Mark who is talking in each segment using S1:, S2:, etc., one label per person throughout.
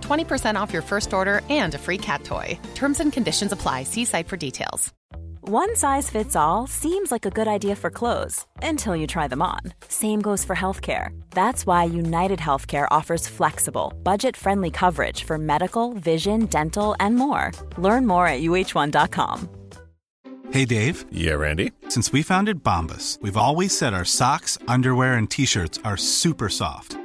S1: 20% off your first order and a free cat toy. Terms and conditions apply. See site for details.
S2: One size fits all seems like a good idea for clothes until you try them on. Same goes for healthcare. That's why United Healthcare offers flexible, budget friendly coverage for medical, vision, dental, and more. Learn more at uh1.com.
S3: Hey, Dave.
S4: Yeah, Randy.
S3: Since we founded Bombas, we've always said our socks, underwear, and t shirts are super soft.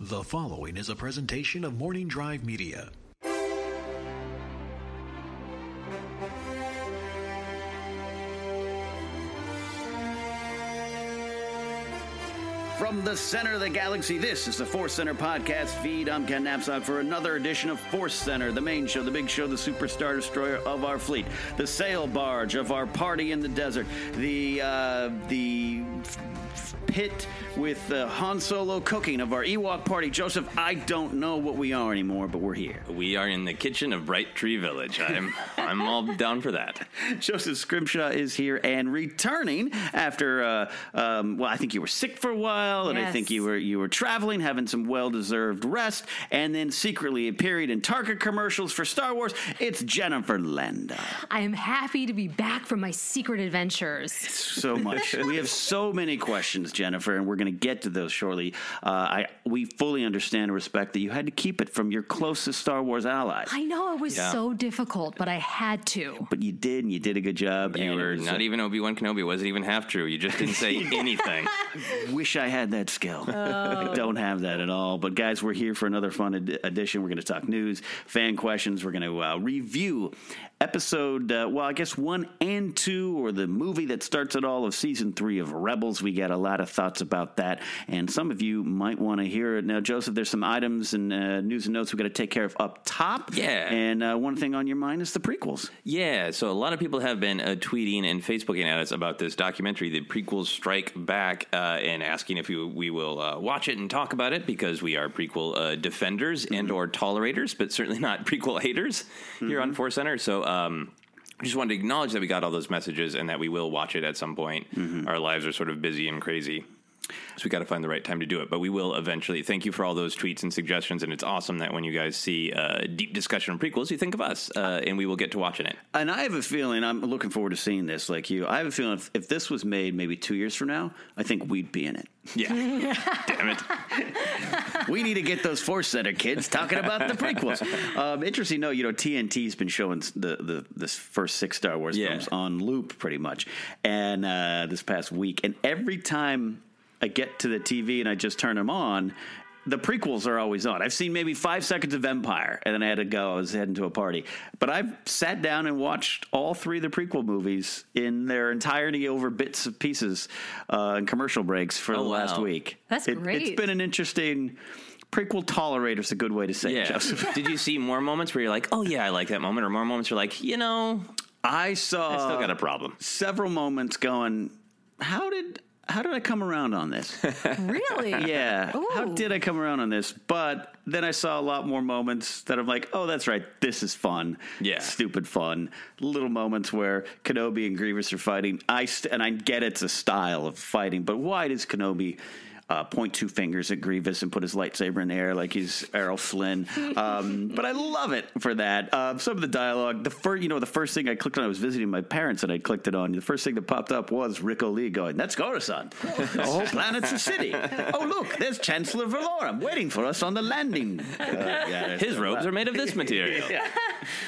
S5: The following is a presentation of Morning Drive Media.
S6: From the center of the galaxy, this is the Force Center podcast feed. I'm Ken Napzok for another edition of Force Center, the main show, the big show, the superstar destroyer of our fleet, the sail barge of our party in the desert, the uh, the pit with uh, Han Solo cooking of our Ewok party. Joseph, I don't know what we are anymore, but we're here.
S7: We are in the kitchen of Bright Tree Village. I'm I'm all down for that.
S6: Joseph Scrimshaw is here and returning after. Uh, um, well, I think you were sick for a while, and I think you were you were traveling, having some well deserved rest, and then secretly appearing in Target commercials for Star Wars. It's Jennifer Landa.
S8: I am happy to be back from my secret adventures.
S6: so much. we have so many questions, Jennifer, and we're going to get to those shortly. Uh, I we fully understand and respect that you had to keep it from your closest Star Wars allies,
S8: I know it was
S7: Yeah.
S8: so difficult, but I had to.
S6: but you did, and you did a good job.
S7: You
S6: and it
S7: were
S6: was,
S7: not even Obi Wan Kenobi. Wasn't even half true. You just didn't say anything.
S6: Wish I had that skill. I don't have that at all. But guys, we're here for another fun ed- edition. We're going to talk news, fan questions. We're going to uh, review episode, uh, well, I guess one and two, or the movie that starts it all of season three of Rebels. We got a lot of thoughts about that, and some of you might want to hear it. Now, Joseph, there's some items and uh, news and notes we've got to take care of up top.
S7: Yeah.
S6: And uh, one thing on your mind is the prequels.
S7: Yeah, so a lot of people have been uh, tweeting and Facebooking at us about this documentary, The Prequels Strike Back, uh, and asking if we, we will uh, watch it and talk about it because we are prequel uh, defenders and or tolerators, but certainly not prequel haters here on Force Center. So um, I just wanted to acknowledge that we got all those messages and that we will watch it at some point. Our lives are sort of busy and crazy. So we got to find the right time to do it, but we will eventually. Thank you for all those tweets and suggestions, and it's awesome that when you guys see uh, deep discussion on prequels, you think of us, uh, and we will get to watching it.
S6: And I have a feeling I'm looking forward to seeing this. Like you, I have a feeling if, if this was made maybe two years from now, I think we'd be in it.
S7: Yeah, damn it.
S6: we need to get those Force Center kids talking about the prequels. Um, interesting note, you know, TNT's been showing the the this first six Star Wars
S7: Yeah.
S6: films on loop pretty much, and uh, this past week, and every time I get to the TV and I just turn them on. The prequels are always on. I've seen maybe five seconds of Empire, and then I had to go. I was heading to a party, but I've sat down and watched all three of the prequel movies in their entirety over bits of pieces uh, and commercial breaks for
S7: Oh,
S6: the last
S7: wow.
S6: week.
S8: That's
S6: It-
S8: great.
S6: It's been an interesting prequel tolerator is a good way to say it,
S7: Yeah.
S6: Joseph.
S7: Did you see more moments where you're like, oh yeah, I like that moment, or more moments where you're like, you know,
S6: I saw
S7: I still got a problem.
S6: several moments going, how did how did I come around on this?
S8: Really?
S6: yeah. How did I come around on this? But then I saw a lot more moments that I'm like, oh, that's right. This is fun.
S7: Yeah.
S6: Stupid fun. Little moments where Kenobi and Grievous are fighting. I st- and I get it's a style of fighting, but why does Kenobi uh, point two fingers at Grievous and put his lightsaber in the air like he's Errol Flynn? Um, but I love it for that. Uh, some of the dialogue. The first, you know, the first thing I clicked on, I was visiting my parents and I clicked it on. The first thing that popped up was Ric Olié going, "That's Coruscant. The whole planet's a city. Oh look, there's Chancellor Valorum waiting for us on the landing." Uh, yeah,
S7: His robes are made of this material.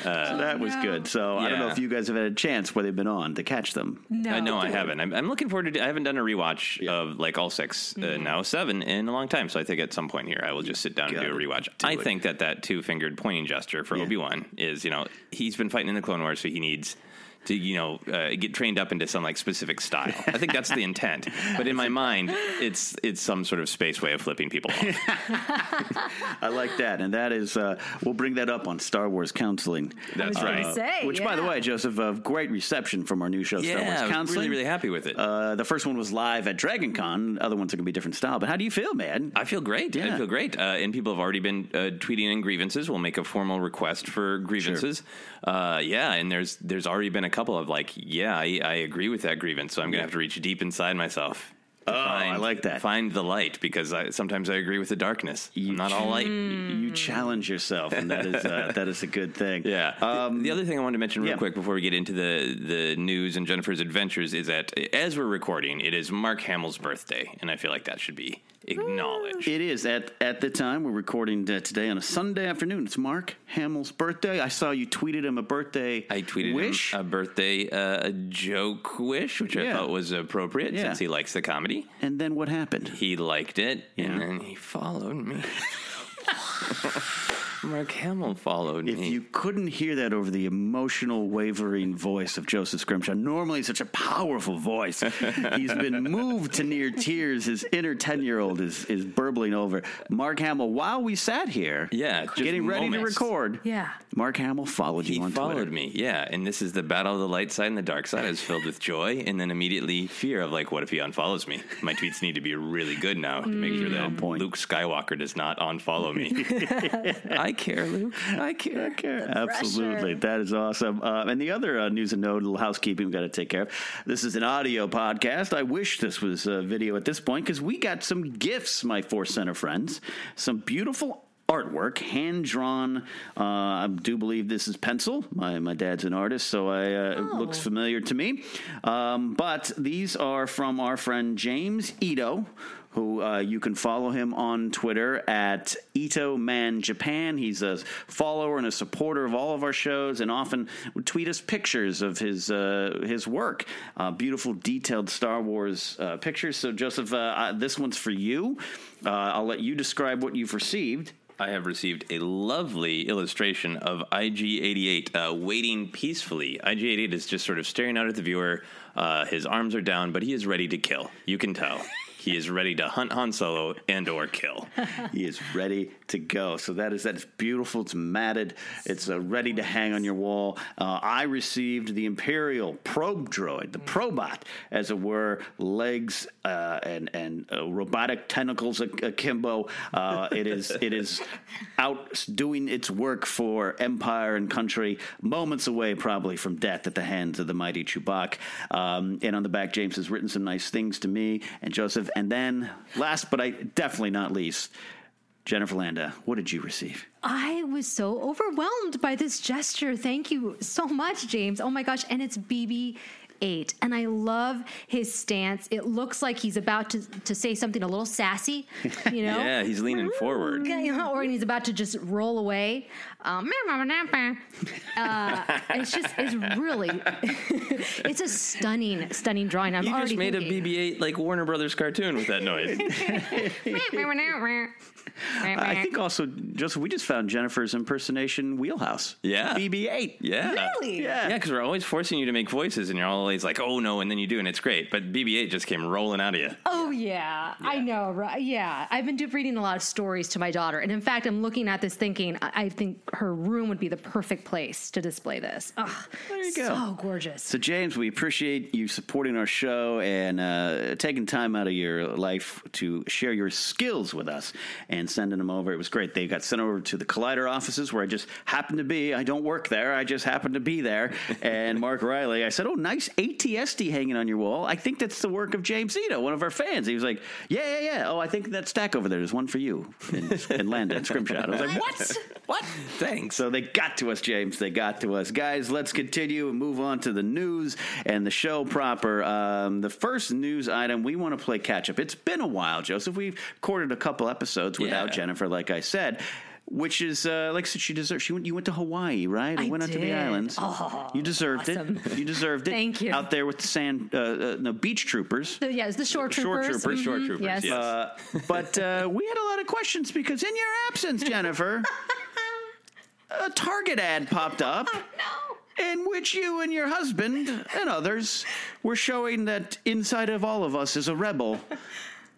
S6: so that was good. So I don't know if you guys have had a chance where they've been on to catch them.
S8: No.
S7: Uh, no, I haven't. I'm, I'm looking forward to. I haven't done a rewatch of like all 6 uh, now seven in a long time. So I think at some point here I will just sit down and do a rewatch.
S6: do
S7: I
S6: it.
S7: think that that two fingered pointing gesture for Obi Wan is, you know, he's been fighting in the Clone Wars, so he needs to, you know, uh, get trained up into some like specific style. I think that's the intent. But in my mind, it's it's some sort of space way of flipping people off.
S6: I like that, and that is uh, we'll bring that up on Star Wars counseling.
S7: That's
S8: was gonna
S7: right.
S8: say,
S6: Which, by the way, Joseph, uh, great reception from our new show, Star Wars
S7: I was
S6: Counseling.
S7: really, really happy with it.
S6: Uh, the first one was live at Dragon Con. Other ones are going to be different style. But how do you feel, man?
S7: I feel great.
S6: Yeah.
S7: I feel great. Uh, and people have already been uh, tweeting in grievances. We'll make a formal request for grievances. Uh, yeah, and there's there's already been a couple of like, yeah, I, I agree with that grievance. So I'm gonna have to reach deep inside myself.
S6: Oh, I like that.
S7: Find the light because I, sometimes I agree with the darkness. I'm not all light.
S6: You challenge yourself, and that is uh, that is a good thing.
S7: Yeah. Um, the other thing I wanted to mention real
S6: yeah.
S7: quick before we get into the the news and Jennifer's adventures is that as we're recording, it is Mark Hamill's birthday, and I feel like that should be acknowledged.
S6: It is at at the time we're recording uh, today on a Sunday afternoon. It's Mark Hamill's birthday. I saw you tweeted him a birthday.
S7: I tweeted
S6: wish.
S7: a birthday uh, joke wish, which I thought was appropriate
S6: Yeah.
S7: since he likes the comedy.
S6: and then what happened?
S7: He liked it,
S6: Yeah.
S7: and then he followed me. Mark Hamill followed
S6: If
S7: me.
S6: If you couldn't hear that over the emotional, wavering voice of Joseph Scrimshaw, normally such a powerful voice, he's been moved to near tears. His inner 10 year old is, is burbling over. Mark Hamill, while we sat here,
S7: Yeah, just
S6: getting ready
S7: moments.
S6: to record,
S8: Yeah.
S6: Mark Hamill followed you
S7: he
S6: on
S7: followed
S6: Twitter.
S7: me, yeah. And this is the battle of the light side and the dark side. I was filled with joy, and then immediately fear of like, what if he unfollows me? My tweets need to be really good now to make sure mm. that
S6: point.
S7: Luke Skywalker does not unfollow me. I care, Luke. I care. I care.
S6: Absolutely. That is awesome. Uh, and the other uh, news and note, a little housekeeping we got to take care of. This is an audio podcast. I wish this was uh, video at this point because we got some gifts, my Force Center friends. Some beautiful artwork, hand drawn. Uh, I do believe this is pencil. My, my dad's an artist, so I, uh, it looks familiar to me. Um, but these are from our friend James Ito who uh, you can follow him on Twitter at Ito Man Japan. He's a follower and a supporter of all of our shows, and often would tweet us pictures of his uh, his work. Uh, beautiful, detailed Star Wars uh, pictures. So, Joseph, uh, uh, this one's for you. Uh, I'll let you describe what you've received.
S7: I have received a lovely illustration of IG88 uh, waiting peacefully. IG88 is just sort of staring out at the viewer. Uh, his arms are down, but he is ready to kill. You can tell. He is ready to hunt Han Solo and or kill.
S6: he is ready to go. So that is that is beautiful. It's matted. It's uh, ready to hang on your wall. Uh, I received the Imperial probe droid, the Probot, as it were, legs uh, and and uh, robotic tentacles akimbo. Uh, it is it is out doing its work for empire and country, moments away probably from death at the hands of the mighty Chewbacca. Um, and on the back, James has written some nice things to me and Joseph. And then, last but I definitely not least, Jennifer Landa, what did you receive?
S8: I was so overwhelmed by this gesture. Thank you so much, James. Oh my gosh. And it's BB 8. And I love his stance. It looks like he's about to, to say something a little sassy, you know?
S7: Yeah, he's leaning forward.
S8: Yeah, or he's about to just roll away. Um, uh, it's just, it's really, it's a stunning, stunning drawing. I'm
S7: You
S8: already
S7: just made
S8: thinking,
S7: a BB-8 like Warner Brothers cartoon with that noise.
S6: I think also, Joseph, we just found Jennifer's impersonation wheelhouse.
S7: Yeah.
S6: BB-8.
S7: Yeah.
S8: Really?
S6: Yeah.
S7: Yeah, because we're always forcing you to make voices, and you're always like, "Oh no," and then you do, and it's great. But BB-8 just came rolling out of you.
S8: Oh yeah, I know, right? Yeah, I've been do- reading a lot of stories to my daughter, and in fact, I'm looking at this thinking I, I think her room would be the perfect place to display this. Ugh,
S6: There you go.
S8: So gorgeous.
S6: So, James, we appreciate you supporting our show and uh, taking time out of your life to share your skills with us and sending them over. It was great. They got sent over to the Collider offices where I just happened to be. I don't work there. I just happened to be there. And Mark Riley, I said, "Oh, nice AT-ST hanging on your wall. I think that's the work of James Zito, one of our fans." He was like, "Yeah, yeah, yeah. Oh, I think that stack over there is one for you in, in Landa and Scrimshaw." I was like, "What?
S7: What? Thanks.
S6: So they got to us, James. They got to us. Guys, let's continue and move on to the news and the show proper. Um, the first news item, we want to play catch up. It's been a while, Joseph. We've recorded a couple episodes without Jennifer, like I said. Which is uh, like I said, she deserves. She went. You went to Hawaii, right?
S8: I
S6: went out to the islands.
S8: Oh,
S6: you deserved
S8: awesome.
S6: it. You deserved it.
S8: Thank you.
S6: Out there with the sand, uh, uh, no beach troopers.
S8: So, yeah, it's the shore
S6: Shore
S8: troopers.
S6: troopers, shore
S7: troopers,
S8: Yes.
S7: yes.
S6: Uh, but uh, we had a lot of questions because in your absence, Jennifer, a Target ad popped up. In which you and your husband and others were showing that inside of all of us is a rebel.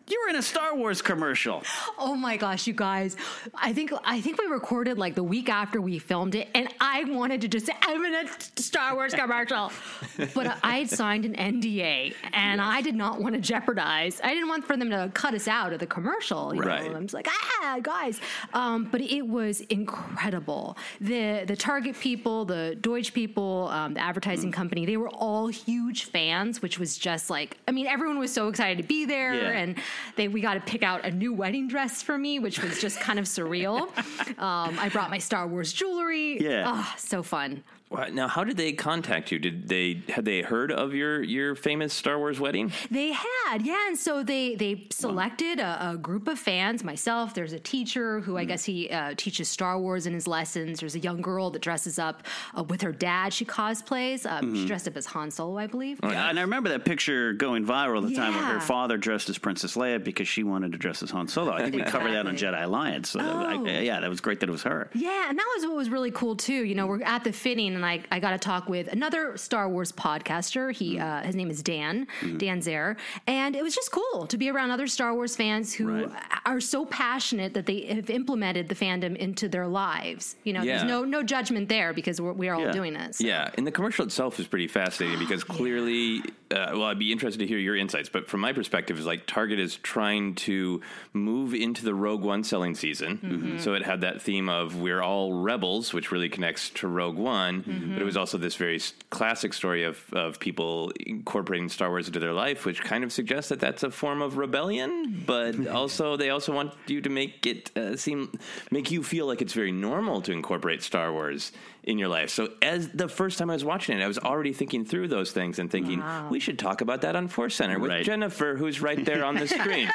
S6: You were in a Star Wars commercial.
S8: Oh my gosh, you guys! I think I think we recorded like the week after we filmed it, and I wanted to just say I'm in a Star Wars commercial, but I had signed an NDA, and I did not want to jeopardize. I didn't want for them to cut us out of the commercial. You
S7: Right.
S8: know? I'm just like ah, guys, um, but it was incredible. The the Target people, the Deutsch people, um, the advertising
S6: Mm.
S8: company, they were all huge fans, which was just like I mean, everyone was so excited to be there,
S6: Yeah.
S8: and they we got to pick out a new wedding dress for me, which was just kind of surreal. Um, I brought my Star Wars jewelry.
S6: Yeah.
S8: Ah, so fun.
S7: Wow, Now, how did they contact you? Did they had they heard of your your famous Star Wars wedding?
S8: They had, yeah, and so they they selected a, a group of fans. Myself, there's a teacher who I guess he uh, teaches Star Wars in his lessons. There's a young girl that dresses up uh, with her dad. She cosplays. Um, She dressed up as Han Solo, I believe.
S6: Yeah, and I remember that picture going viral at the time where her father dressed as Princess Leia because she wanted to dress as Han Solo. I think we covered that on Jedi Alliance. So that- I-
S8: Oh.
S6: yeah, that was great that it was her.
S8: Yeah, and that was what was really cool too. You know, we're at the fitting, and I, got to talk with another Star Wars podcaster. He
S6: Mm.
S8: uh, his name is Dan
S6: Mm-hmm.
S8: Dan Zehr, and it was just cool to be around other Star Wars fans who
S6: Right.
S8: are so passionate that they have implemented the fandom into their lives. You know,
S7: Yeah.
S8: there's no no judgment there because we're, we're all
S6: Yeah.
S8: doing it. so.
S7: Yeah, and the commercial itself is pretty fascinating because clearly, uh, well, I'd be interested to hear your insights. But from my perspective, is like Target is trying to move into the Rogue One selling season. So it had that theme of we're all rebels, which really connects to Rogue One. But it was also this very classic story of of people incorporating Star Wars into their life, which kind of suggests that that's a form of rebellion. But also, they also want you to make it uh, seem make you feel like it's very normal to incorporate Star Wars in your life. So as the first time I was watching it, I was already thinking through those things and thinking we should talk about that on Force Center with
S6: Right.
S7: Jennifer, who's right there on the screen.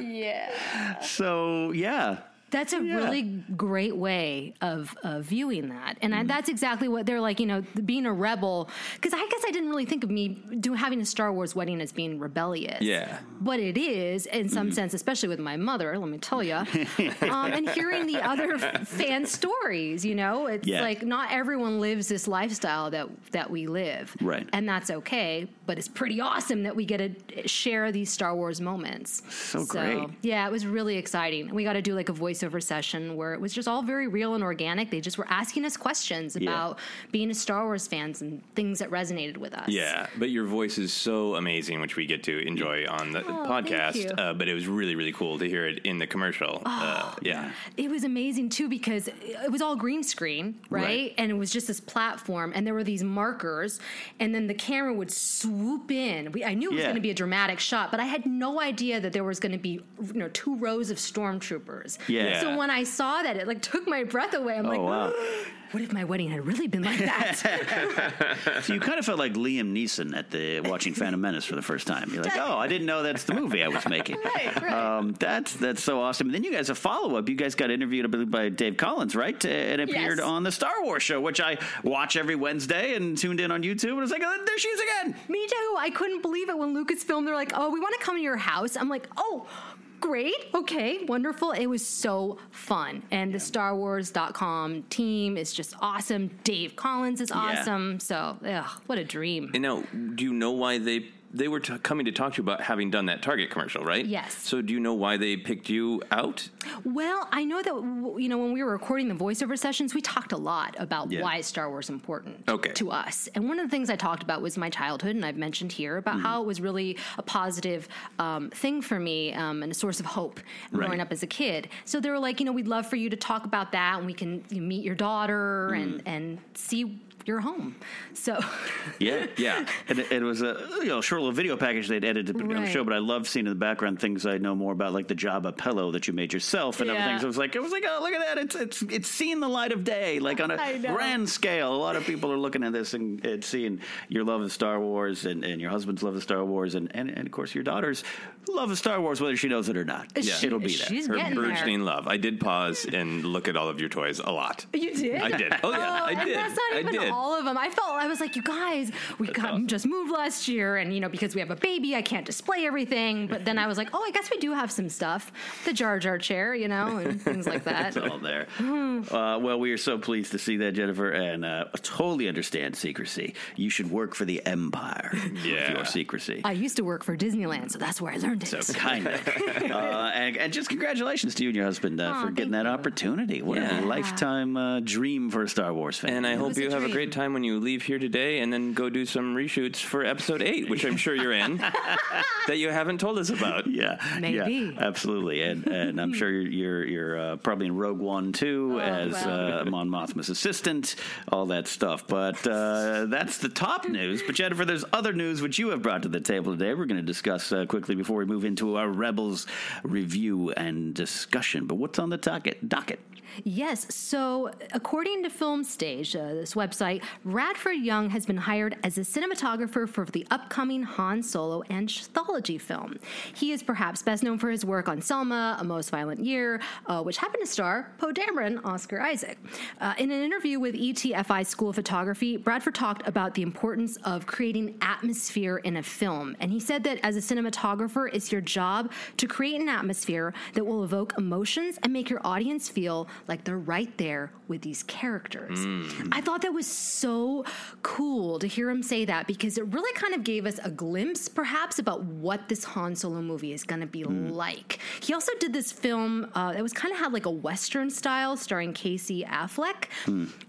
S8: yeah.
S6: So yeah,
S8: That's a really great way of, of viewing that, and
S6: Mm-hmm.
S8: I, that's exactly what they're like. You know, being a rebel. Because I guess I didn't really think of me doing having a Star Wars wedding as being rebellious.
S7: Yeah.
S8: but it is in some
S6: Mm-hmm.
S8: sense, especially with my mother. Let me tell you, um, and hearing the other fan stories. You know, it's
S6: Yeah.
S8: like not everyone lives this lifestyle that that we live,
S6: Right.
S8: And that's okay. But it's pretty awesome that we get to share these Star Wars moments.
S6: So great.
S8: Yeah, it was really exciting. We got to do like a voiceover voiceover session where it was just all very real and organic. They just were asking us questions about being a Star Wars fans and things that resonated with us.
S7: Yeah, but your voice is so amazing, which we get to enjoy on the
S8: Oh,
S7: podcast. Uh, but it was really, really cool to hear it in the commercial. uh, yeah.
S8: It was amazing too because it was all green screen, right?
S7: Right.
S8: And it was just this platform, and there were these markers, and then the camera would swoop in. We, I knew it was
S6: Yeah.
S8: going to be a dramatic shot, but I had no idea that there was going to be you know two rows of stormtroopers.
S6: Yeah.
S8: So when I saw that, it like took my breath away. I'm
S6: Oh,
S8: like,
S6: wow.
S8: what if my wedding had really been like that?
S6: So you kind of felt like Liam Neeson at the watching Phantom Menace for the first time. You're like, oh, I didn't know that's the movie I was making.
S8: Right, right.
S6: Um, that's that's so awesome. And then you guys a follow up. You guys got interviewed I believe, by Dave Collins, right? And appeared
S8: Yes.
S6: on the Star Wars show, which I watch every Wednesday and tuned in on YouTube. And I was like, oh, there she is again.
S8: Me too. I couldn't believe it when Lucasfilm. They're like, "Oh, we want to come to your house." I'm like, "Oh." Great. Okay. Wonderful. It was so fun. And the Star Wars.com team is just awesome. Dave Collins is
S7: Yeah.
S8: awesome. So, ugh, what a dream.
S7: And now, do you know why they they were t- coming to talk to you about having done that Target commercial, right?
S8: Yes.
S7: So, do you know why they picked you out?
S8: Well, I know that, you know, when we were recording the voiceover sessions, we talked a lot about
S7: Yeah.
S8: why Star Wars is important
S7: Okay.
S8: to us. And one of the things I talked about was my childhood, and I've mentioned here about how it was really a positive um, thing for me um, and a source of hope growing
S6: Right.
S8: up as a kid. So they were like, you know, we'd love for you to talk about that, and we can you know, meet your daughter and, and see your home. So,
S6: Yeah, yeah. And it, it was a you know short little video package they'd edited to put together the show, but I love seeing in the background things I know more about, like the Jabba pillow that you made yourself and
S8: Yeah.
S6: everything. So it was like it was like oh look at that, it's it's it's seeing the light of day, like on a grand scale. A lot of people are looking at this and, and seeing your love of Star Wars and, and your husband's love of Star Wars and, and, and of course your daughter's love of Star Wars, whether she knows it or not.
S8: Yeah.
S6: It'll be there.
S8: She's
S7: Her
S8: getting there.
S7: burgeoning love. I did pause and look at all of your toys a lot.
S8: You did?
S7: I did. Oh, yeah, I
S8: and
S7: did.
S8: that's not
S7: I
S8: even
S7: did.
S8: all of them. I felt I was like, you guys, we got just moved last year, and you know because we have a baby, I can't display everything. But then I was like, oh, I guess we do have some stuff, the Jar Jar chair, you know, and things like that.
S6: It's all there. uh, well, we are so pleased to see that, Jennifer, and uh, totally understand secrecy. You should work for the Empire with
S7: Yeah.
S6: your secrecy.
S8: I used to work for Disneyland, so that's where I learned it.
S6: So kind of, uh, and, and just congratulations to you and your husband uh,
S8: Aw,
S6: for getting that
S8: thank you.
S6: opportunity. What
S7: Yeah.
S6: a lifetime uh, dream for a Star Wars fan.
S7: And I hope
S8: was a
S7: you have a
S8: dream.
S7: great time when you leave here today and then go do some reshoots for episode eight, which I'm sure you're in, that you haven't told us about.
S6: yeah,
S8: Maybe.
S6: yeah, absolutely, and and I'm sure you're you're, you're uh, probably in Rogue One too as
S8: well.
S6: uh, Mon Mothma's assistant, all that stuff. But uh, that's the top news. But Jennifer, there's other news which you have brought to the table today. We're going to discuss uh, quickly before we move into our Rebels review and discussion. But what's on the docket? Docket.
S8: Yes. So, according to FilmStage, uh, this website, Bradford Young has been hired as a cinematographer for the upcoming Han Solo anthology film. He is perhaps best known for his work on Selma, A Most Violent Year, uh, which happened to star Poe Dameron, Oscar Isaac. Uh, in an interview with ETFI School of Photography, Bradford talked about the importance of creating atmosphere in a film, and he said that as a cinematographer, it's your job to create an atmosphere that will evoke emotions and make your audience feel like they're right there with these characters. I thought that was so cool to hear him say that because it really kind of gave us a glimpse, perhaps, about what this Han Solo movie is going to be like. He also did this film uh, that was kind of had like a Western style starring Casey Affleck.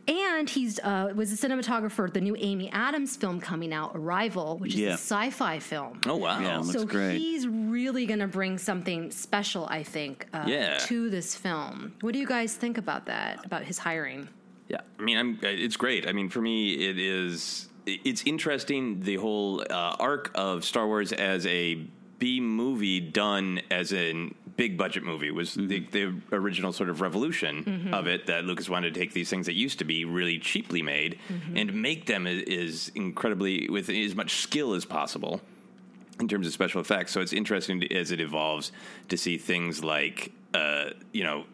S8: And he's uh, was a cinematographer for the new Amy Adams film coming out, Arrival, which
S6: Yeah.
S8: is a sci-fi film.
S7: Oh, wow.
S6: Yeah, looks
S8: so
S6: great.
S8: he's really going to bring something special, I think, uh,
S7: Yeah.
S8: to this film. What do you guys think about that? About his hiring?
S7: Yeah, I mean, I'm. uh, It's great. I mean, for me, it is. It's interesting the whole uh, arc of Star Wars as a B movie done as a big budget movie was the, the original sort of revolution of it. That Lucas wanted to take these things that used to be really cheaply made and make them i- is incredibly with as much skill as possible in terms of special effects. So it's interesting to, as it evolves to see things like, uh, you know,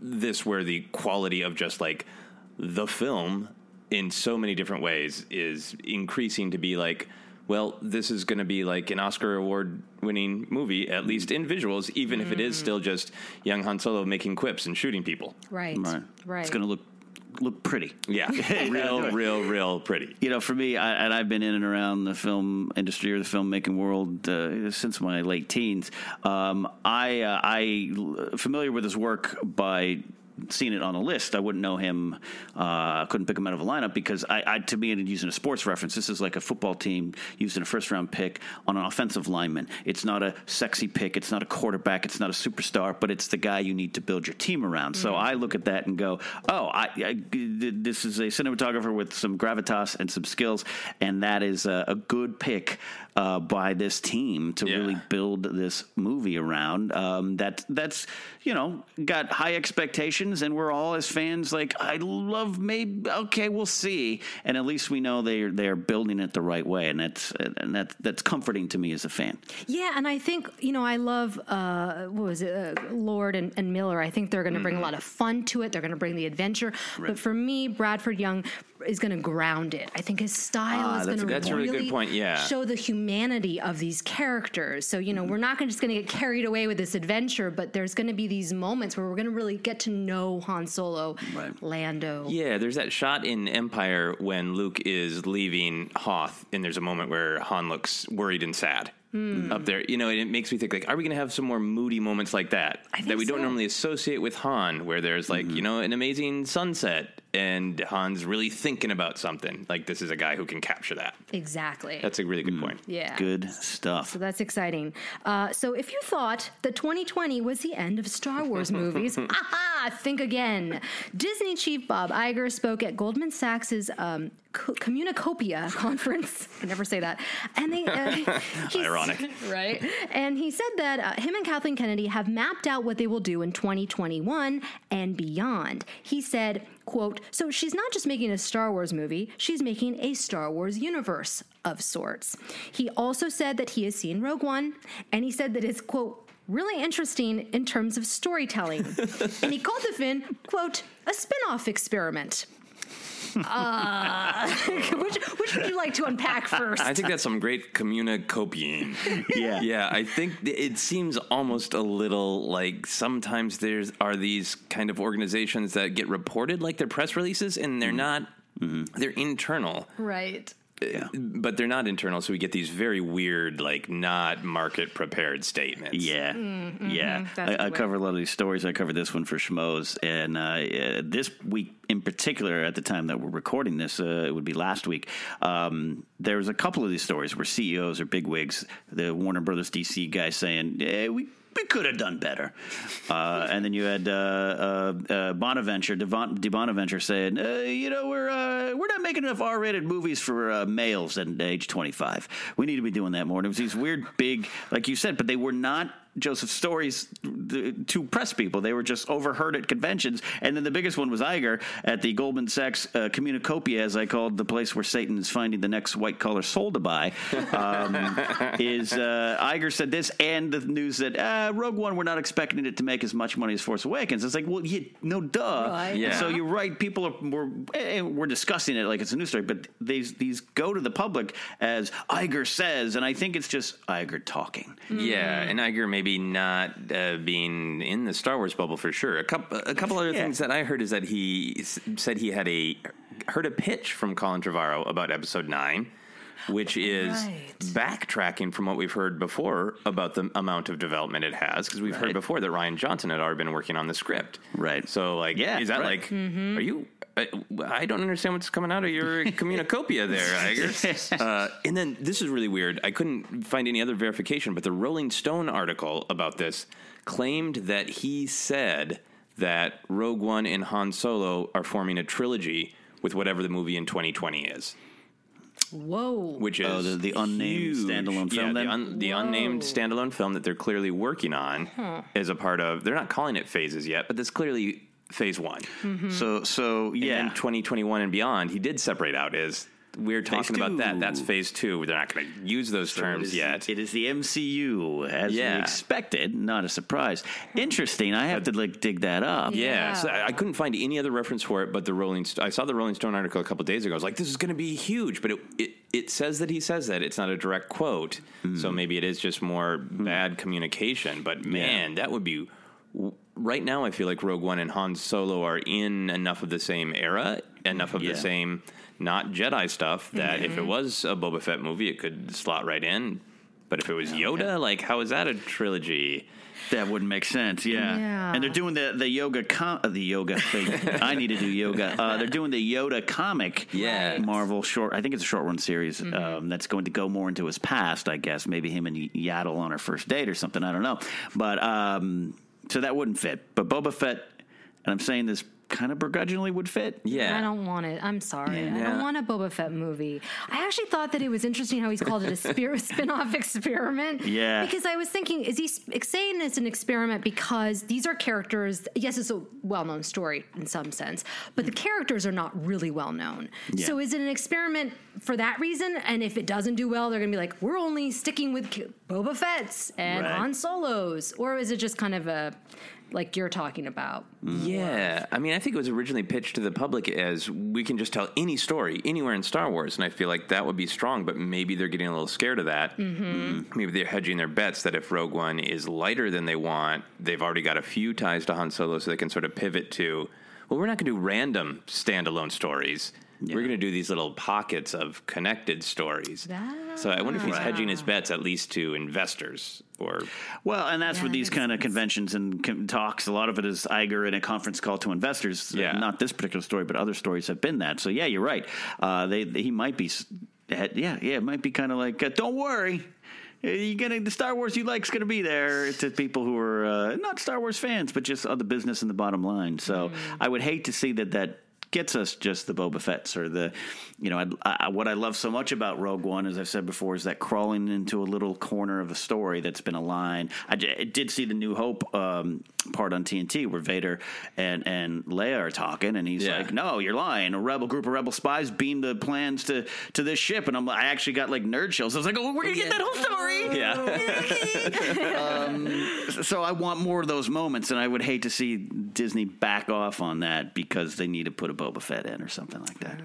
S7: this where the quality of just like the film in so many different ways is increasing to be like, well, this is going to be like an Oscar award winning movie, at mm-hmm. least in visuals, even if it is mm-hmm. still just young Han Solo making quips and shooting people.
S8: Right.
S6: Right.
S8: Right.
S6: It's going to look look pretty.
S7: Yeah, real, real, real pretty.
S6: You know, for me, I, and I've been in and around the film industry or the filmmaking world uh, since my late teens. Um, I uh, I familiar with his work by seen it on a list, I wouldn't know him. Uh, couldn't pick him out of a lineup because I, I, to me, and using a sports reference, this is like a football team using a first round pick on an offensive lineman. It's not a sexy pick. It's not a quarterback. It's not a superstar, but it's the guy you need to build your team around. Mm-hmm. So I look at that and go, oh, I, I, this is a cinematographer with some gravitas and some skills, and that is a, a good pick uh, by this team to yeah. really build this movie around. Um, that that's you know got high expectations, and we're all as fans like I love maybe okay we'll see, and at least we know they are they are building it the right way, and that's and that that's comforting to me as a fan.
S8: Yeah, and I think you know I love uh, what was it uh, Lord and, and, Miller. I think they're going to bring mm-hmm. a lot of fun to it. They're going to bring the adventure, right. but for me, Bradford Young is going to ground it. I think his style ah, is going to
S7: that's
S8: really,
S7: a really good point. Yeah,
S8: show the humanity of these characters. So you know, mm-hmm. we're not just going to get carried away with this adventure, but there's going to be these moments where we're going to really get to know Han Solo, right. Lando.
S7: Yeah, there's that shot in Empire when Luke is leaving Hoth, and there's a moment where Han looks worried and sad. Mm. Up there, you know, and it makes me think like, are we going to have some more moody moments like that that we don't normally associate with Han, where there's like, mm-hmm. you know, an amazing sunset and Han's really thinking about something. Like this is a guy who can capture that.
S8: Exactly.
S7: That's a really good mm. point.
S8: Yeah.
S6: Good stuff.
S8: So that's exciting. Uh, so if you thought that 2020 was the end of Star Wars movies, aha, think again. Disney chief Bob Iger spoke at Goldman Sachs's um, Communacopia conference. I never say that. And they uh,
S7: ironic,
S8: right? And he said that uh, him and Kathleen Kennedy have mapped out what they will do in 2021 and beyond. He said, "quote So she's not just making a Star Wars movie; she's making a Star Wars universe of sorts." He also said that he has seen Rogue One, and he said that it's quote really interesting in terms of storytelling. and he called the film, quote, a spin off experiment. Uh, which, which would you like to unpack first?
S7: I think that's some great communicopiing.
S6: yeah.
S7: Yeah. I think it seems almost a little like sometimes there's are these kind of organizations that get reported like they're press releases and they're mm-hmm. not, mm-hmm. they're internal.
S8: Right
S7: yeah. but they're not internal, so we get these very weird, like not market prepared statements.
S6: Yeah, mm-hmm. yeah. I, I cover a lot of these stories. I covered this one for Schmoes, and uh, this week in particular, at the time that we're recording this, uh, it would be last week. Um, there was a couple of these stories where CEOs or bigwigs, the Warner Brothers DC guy saying, hey, "We we could have done better. Uh, and then you had uh, uh, uh Bonaventure, Devon, De Bonaventure saying, uh, you know, we're we're not making enough R-rated movies for males at age 25. We need to be doing that more. And it was these weird, big, like you said, but they were not Joseph stories to press people. They were just overheard at conventions. And then the biggest one was Iger at the Goldman Sachs uh, Communacopia, as I called the place where Satan is finding the next white collar soul to buy. Um, is uh, Iger said this and the news that uh, Rogue One, we're not expecting it to make as much money as Force Awakens. It's like, well, you, no, duh. Right. Yeah. So you're right. People are we're, eh, we're discussing it like it's a news story, but these these go to the public as Iger says, and I think it's just Iger talking.
S7: Yeah, and Iger maybe maybe not uh, being in the Star Wars bubble for sure. A couple, a couple other yeah. things that I heard is that he said he had a heard a pitch from Colin Trevorrow about Episode Nine, which is right. backtracking from what we've heard before about the amount of development it has, because we've right. heard before that Rian Johnson had already been working on the script.
S6: Right.
S7: So, like, yeah, is that right. like, mm-hmm. are you I don't understand what's coming out of your communacopia there, Iger. Uh, and then this is really weird. I couldn't find any other verification, but the Rolling Stone article about this claimed that he said that Rogue One and Han Solo are forming a trilogy with whatever the movie in 2020 is.
S8: Whoa!
S7: Which is
S6: oh, the, the unnamed standalone film.
S7: Yeah, the, un, the unnamed standalone film that they're clearly working on huh. as a part of. They're not calling it phases yet, but this clearly phase one.
S6: Mm-hmm. So so yeah,
S7: in 2021 and beyond, he did separate out is we're talking about that. That's phase two. They're not going to use those so terms
S6: it is,
S7: yet.
S6: It is the MCU as yeah. we expected. Not a surprise. Interesting. I have to like dig that up.
S7: Yeah. yeah. So I couldn't find any other reference for it, but the Rolling. I saw the Rolling Stone article a couple days ago. I was like, this is going to be huge, but it, it it says that he says that. It's not a direct quote, mm. so maybe it is just more mm. bad communication. But man, yeah. that would be right now I feel like Rogue One and Han Solo are in enough of the same era, enough of
S6: Yeah.
S7: the same not Jedi stuff that if it
S6: Mhm.
S7: was a Boba Fett movie, it could slot right in. But if it was Yoda, like how is that a trilogy?
S6: That wouldn't make sense. Yeah.
S7: Yeah.
S6: And they're doing the the yoga com- uh, the yoga thing. I need to do yoga. Uh, they're doing the Yoda comic.
S7: Yeah.
S6: Marvel short. I think it's a short run series um, that's going to go more into his past. I guess maybe him and Yaddle on her first date or something. I don't know. But um, so that wouldn't fit. But Boba Fett, and I'm saying this kind of begrudgingly would fit. Yeah.
S8: I don't want it. I'm sorry. I don't want a Boba Fett movie. I actually thought that it was interesting how he's called it a spir- spin-off experiment.
S6: Yeah.
S8: Because I was thinking, is he sp- saying it's an experiment because these are characters? Yes, it's a well-known story in some sense, but the characters are not really well known.
S9: Yeah.
S8: So is it an experiment for that reason? And if it doesn't do well, they're going to be like, we're only sticking with Boba Fett's and
S7: Right.
S8: Han Solos, or is it just kind of a like you're talking about?
S7: Yeah, I mean, I think it was originally pitched to the public as we can just tell any story anywhere in Star Wars, and I feel like that would be strong. But maybe they're getting a little scared of that.
S8: Mhm.
S7: Maybe they're hedging their bets that if Rogue One is lighter than they want, they've already got a few ties to Han Solo, so they can sort of pivot to, well, we're not going to do random standalone stories. We're going to do these little pockets of connected stories. So I wonder if he's
S6: Right.
S7: hedging his bets at least to investors or
S6: Well, and that's with these kind of conventions and con- talks. A lot of it is Iger in a conference call to investors. Yeah. Not this particular story, but other stories have been that. So yeah, you're right. Uh, they, he might be. Yeah, yeah, it might be kind of like, uh, don't worry. Uh, You gonna the Star Wars you like's gonna be there to people who are uh, not Star Wars fans, but just other business and the bottom line. So I would hate to see that that gets us just the Boba Fett's or the, you know, I, I, what I love so much about Rogue One, as I've said before, is that crawling into a little corner of a story that's been a line. I, did see the New Hope um, part on TNT where Vader and and Leia are talking, and he's like, "No, you're lying. A rebel group of rebel spies beamed the plans to to this ship," and I'm I actually got like nerd chills. I was like, "Oh, we're gonna get that whole story."
S7: Yeah.
S6: um, so I want more of those moments, and I would hate to see Disney back off on that because they need to put a Boba Fett in or something like that.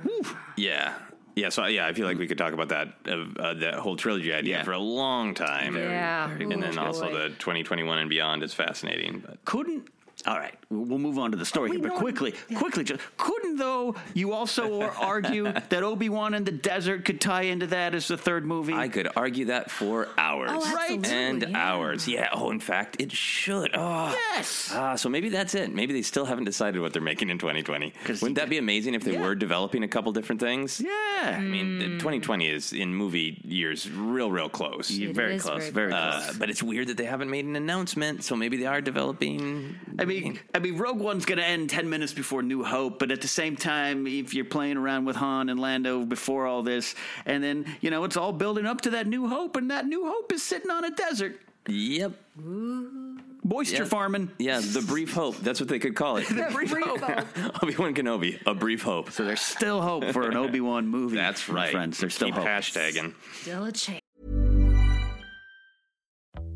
S7: Yeah. Yeah, so yeah, I feel like we could talk about that uh, uh, that whole trilogy idea for a long time.
S8: Yeah.
S7: and
S8: Oh,
S7: then also the 2021 and beyond is fascinating. But
S6: couldn't all right, we'll we'll move on to the story here, but quickly, quickly, just couldn't though you also argue that Obi Wan in the desert could tie into that as the third movie?
S7: I could argue that for hours,
S6: Oh, absolutely,
S7: and
S6: yeah.
S7: hours. Yeah. Oh, in fact, it should. Oh,
S6: yes.
S7: Ah, so maybe that's it. Maybe they still haven't decided what they're making in 2020. Wouldn't that be amazing if they were developing a couple different things?
S6: Yeah.
S7: I mean, 2020 is in movie years real, real close.
S6: It very is close, very very
S7: Uh,
S6: close.
S7: but it's weird that they haven't made an announcement. So maybe they are developing.
S6: I mean, I mean, Rogue One's going to end ten minutes before New Hope, but at the same time, if you're playing around with Han and Lando before all this, and then you know it's all building up to that New Hope, and that New Hope is sitting on a desert.
S7: Yep.
S6: Moisture
S7: Yeah.
S6: farming.
S7: Yeah, the brief hope. That's what they could call it.
S6: The brief hope.
S7: Obi Wan Kenobi, a brief hope.
S6: So there's still hope for an Obi Wan movie.
S7: That's right,
S6: friends. There's still
S7: Keep
S6: hope.
S7: hashtagging.
S8: Still a chance.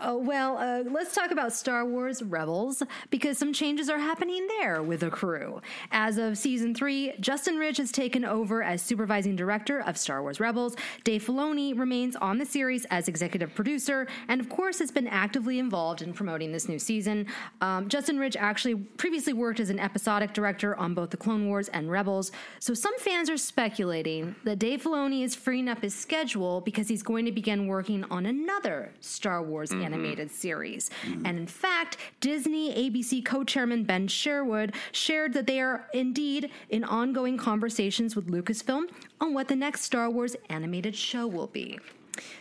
S8: Uh, well, uh, let's talk about Star Wars Rebels because some changes are happening there with the crew. As of season three, Justin Ridge has taken over as supervising director of Star Wars Rebels. Dave Filoni remains on the series as executive producer, and of course, has been actively involved in promoting this new season. Um, Justin Ridge actually previously worked as an episodic director on both the Clone Wars and Rebels, so some fans are speculating that Dave Filoni is freeing up his schedule because he's going to begin working on another Star Wars
S10: Mhm. Mm-hmm.
S8: animated series. Mm-hmm. And in fact, Disney ABC co chairman Ben Sherwood shared that they are indeed in ongoing conversations with Lucasfilm on what the next Star Wars animated show will be.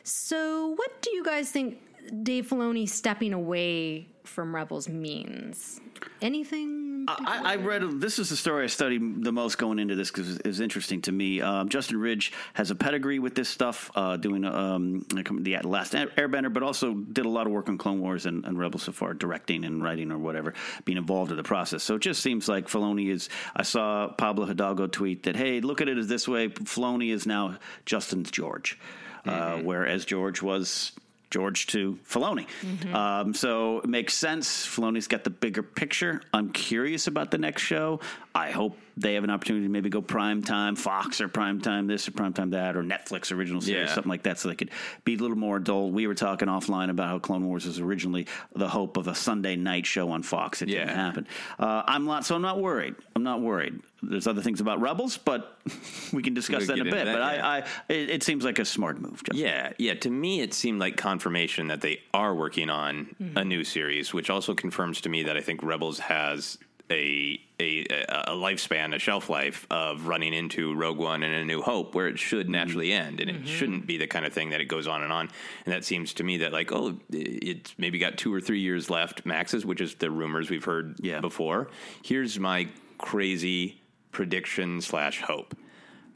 S8: So, what do you guys think Dave Filoni stepping away from Rebels means? Anything?
S6: I, I read this is the story I studied the most going into this because it was interesting to me. Um, Justin Ridge has a pedigree with this stuff, uh, doing um, the Last Airbender, but also did a lot of work on Clone Wars and, and Rebels so far, directing and writing or whatever, being involved in the process. So it just seems like Filoni is. I saw Pablo Hidalgo tweet that, "Hey, look at it as this way: Filoni is now Justin's George, uh, whereas George was." George to Filoni. Um, so it makes sense. Filoni's got the bigger picture. I'm curious about the next show. I hope they have an opportunity to maybe go prime time, Fox or prime time this or prime time that, or Netflix original series,
S7: Yeah.
S6: something like that, so they could be a little more adult. We were talking offline about how Clone Wars was originally the hope of a Sunday night show on Fox. It didn't happen. Uh, I'm not, so I'm not worried. I'm not worried. There's other things about Rebels, but we can discuss
S7: We'll
S6: that in a bit.
S7: that,
S6: but
S7: yeah.
S6: I, I it, it seems like a smart move. Justin.
S7: Yeah, yeah. To me, it seemed like confirmation that they are working on a
S6: Mhm.
S7: new series, which also confirms to me that I think Rebels has a a, a lifespan, a shelf life of running into Rogue One and A New Hope, where it should naturally end, and it
S6: Mhm.
S7: shouldn't be the kind of thing that it goes on and on. And that seems to me that like, oh, it's maybe got two or three years left, maxes, which is the rumors we've heard before. Here's my crazy prediction slash hope.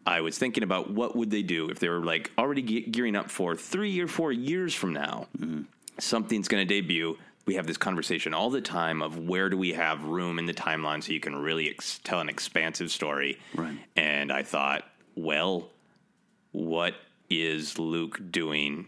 S7: I was thinking about what would they do if they were like already ge- gearing up for three or four years from now. Something's going to debut. We have this conversation all the time of where do we have room in the timeline so you can really ex- tell an expansive story.
S6: Right.
S7: And I thought, well, what is Luke doing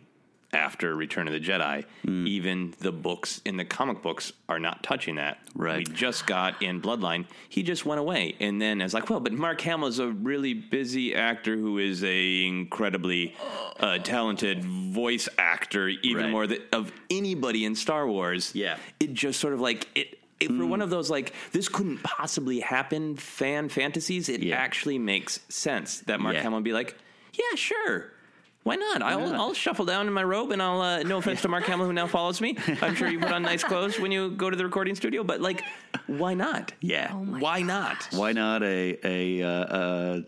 S7: after Return of the Jedi?
S6: Hmm.
S7: Even the books in the comic books are not touching that.
S6: Right.
S7: We just got in Bloodline. He just went away, and then it's like, well, but Mark Hamill is a really busy actor who is a incredibly uh, talented voice actor, even
S6: Right.
S7: more th- of anybody in Star Wars. Yeah, it just sort of like it. For one of those like this couldn't possibly happen fan fantasies, it actually makes sense that Mark
S6: Yeah.
S7: Hamill would be like, yeah, sure. Why not? I'll,
S6: not?
S7: I'll shuffle down in my robe and I'll, uh, no offense to Mark Hamill who now follows me. I'm sure you put on nice clothes when you go to the recording studio, but like, why not?
S6: Yeah.
S7: why not?
S6: Why not a a, uh, uh,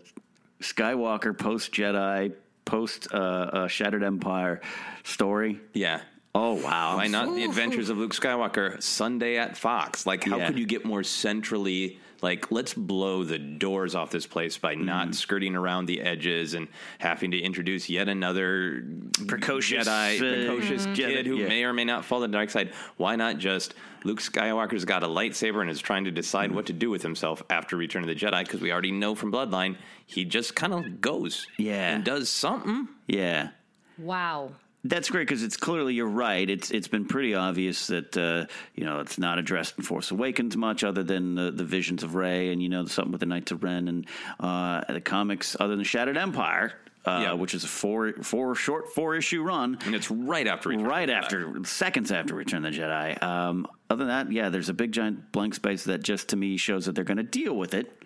S6: Skywalker post Jedi post uh, uh, Shattered Empire story?
S7: Yeah.
S6: Oh wow!
S7: Why not the Adventures of Luke Skywalker Sunday at Fox? Like, how
S6: Yeah.
S7: could you get more centrally? Like, let's blow the doors off this place by
S6: Mm-hmm.
S7: not skirting around the edges and having to introduce yet another
S6: Precocious,
S7: Jedi,
S6: uh,
S7: precocious
S6: Mhm.
S7: kid
S6: Jedi,
S7: who
S6: yeah.
S7: may or may not fall to the dark side. Why not just Luke Skywalker's got a lightsaber and is trying to decide
S6: Mm-hmm.
S7: what to do with himself after Return of the Jedi? Because we already know from Bloodline, he just kind of goes,
S6: Yeah.
S7: and does something.
S6: Yeah.
S8: Wow.
S6: That's great because it's clearly you're right. It's it's been pretty obvious that uh, you know it's not addressed in Force Awakens much, other than the, the visions of Rey and you know something with the Knights of Ren and uh, the comics, other than Shattered Empire. Uh, Which is a four four short four issue run,
S7: and it's right after Return
S6: right after seconds after Return of the Jedi. Um, other than that, yeah, there's a big giant blank space that just to me shows that they're going to deal with it.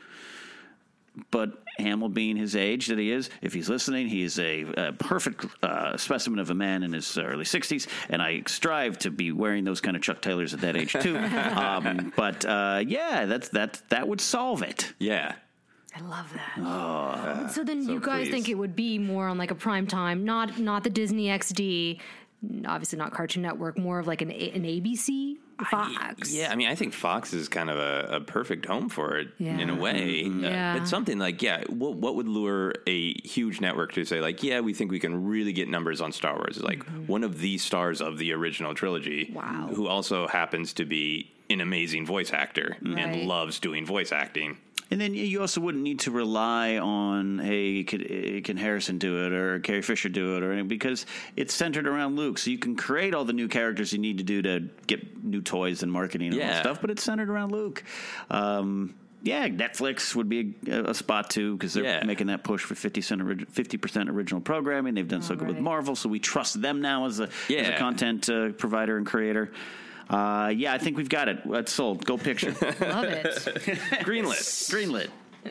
S6: But Hamill, being his age that he is, if he's listening, he is a, a perfect uh, specimen of a man in his early 60s. And I strive to be wearing those kind of Chuck Taylors at that age, too. um, but uh, yeah, that's, that, that would solve it.
S7: Yeah.
S8: I love that.
S6: Oh.
S8: So then
S6: So
S8: you guys
S6: pleased.
S8: think it would be more on like a prime time, not not the Disney XD, obviously not Cartoon Network, more of like an an ABC Fox.
S7: Yeah, I mean, I think Fox is kind of a, a perfect home for it in a way. Uh,
S8: Yeah.
S7: but something like, yeah, what, what would lure a huge network to say, like, yeah, we think we can really get numbers on Star Wars? Is like one of the stars of the original trilogy, wow. who also happens to be an amazing voice actor
S6: Right.
S7: and loves doing voice acting.
S6: And then you also wouldn't need to rely on, hey, can, can Harrison do it or Carrie Fisher do it or anything because it's centered around Luke. So you can create all the new characters you need to do to get new toys and marketing and all
S7: Yeah.
S6: that stuff, but it's centered around Luke. Um, yeah, Netflix would be a, a spot too because they're
S7: Yeah.
S6: making that push for 50 percent original programming. They've done so good with Marvel, so we trust them now as a, as a content uh, provider and creator. Uh, yeah, I think we've got it. It's sold. Go picture.
S8: Love it.
S6: Greenlit. Greenlit.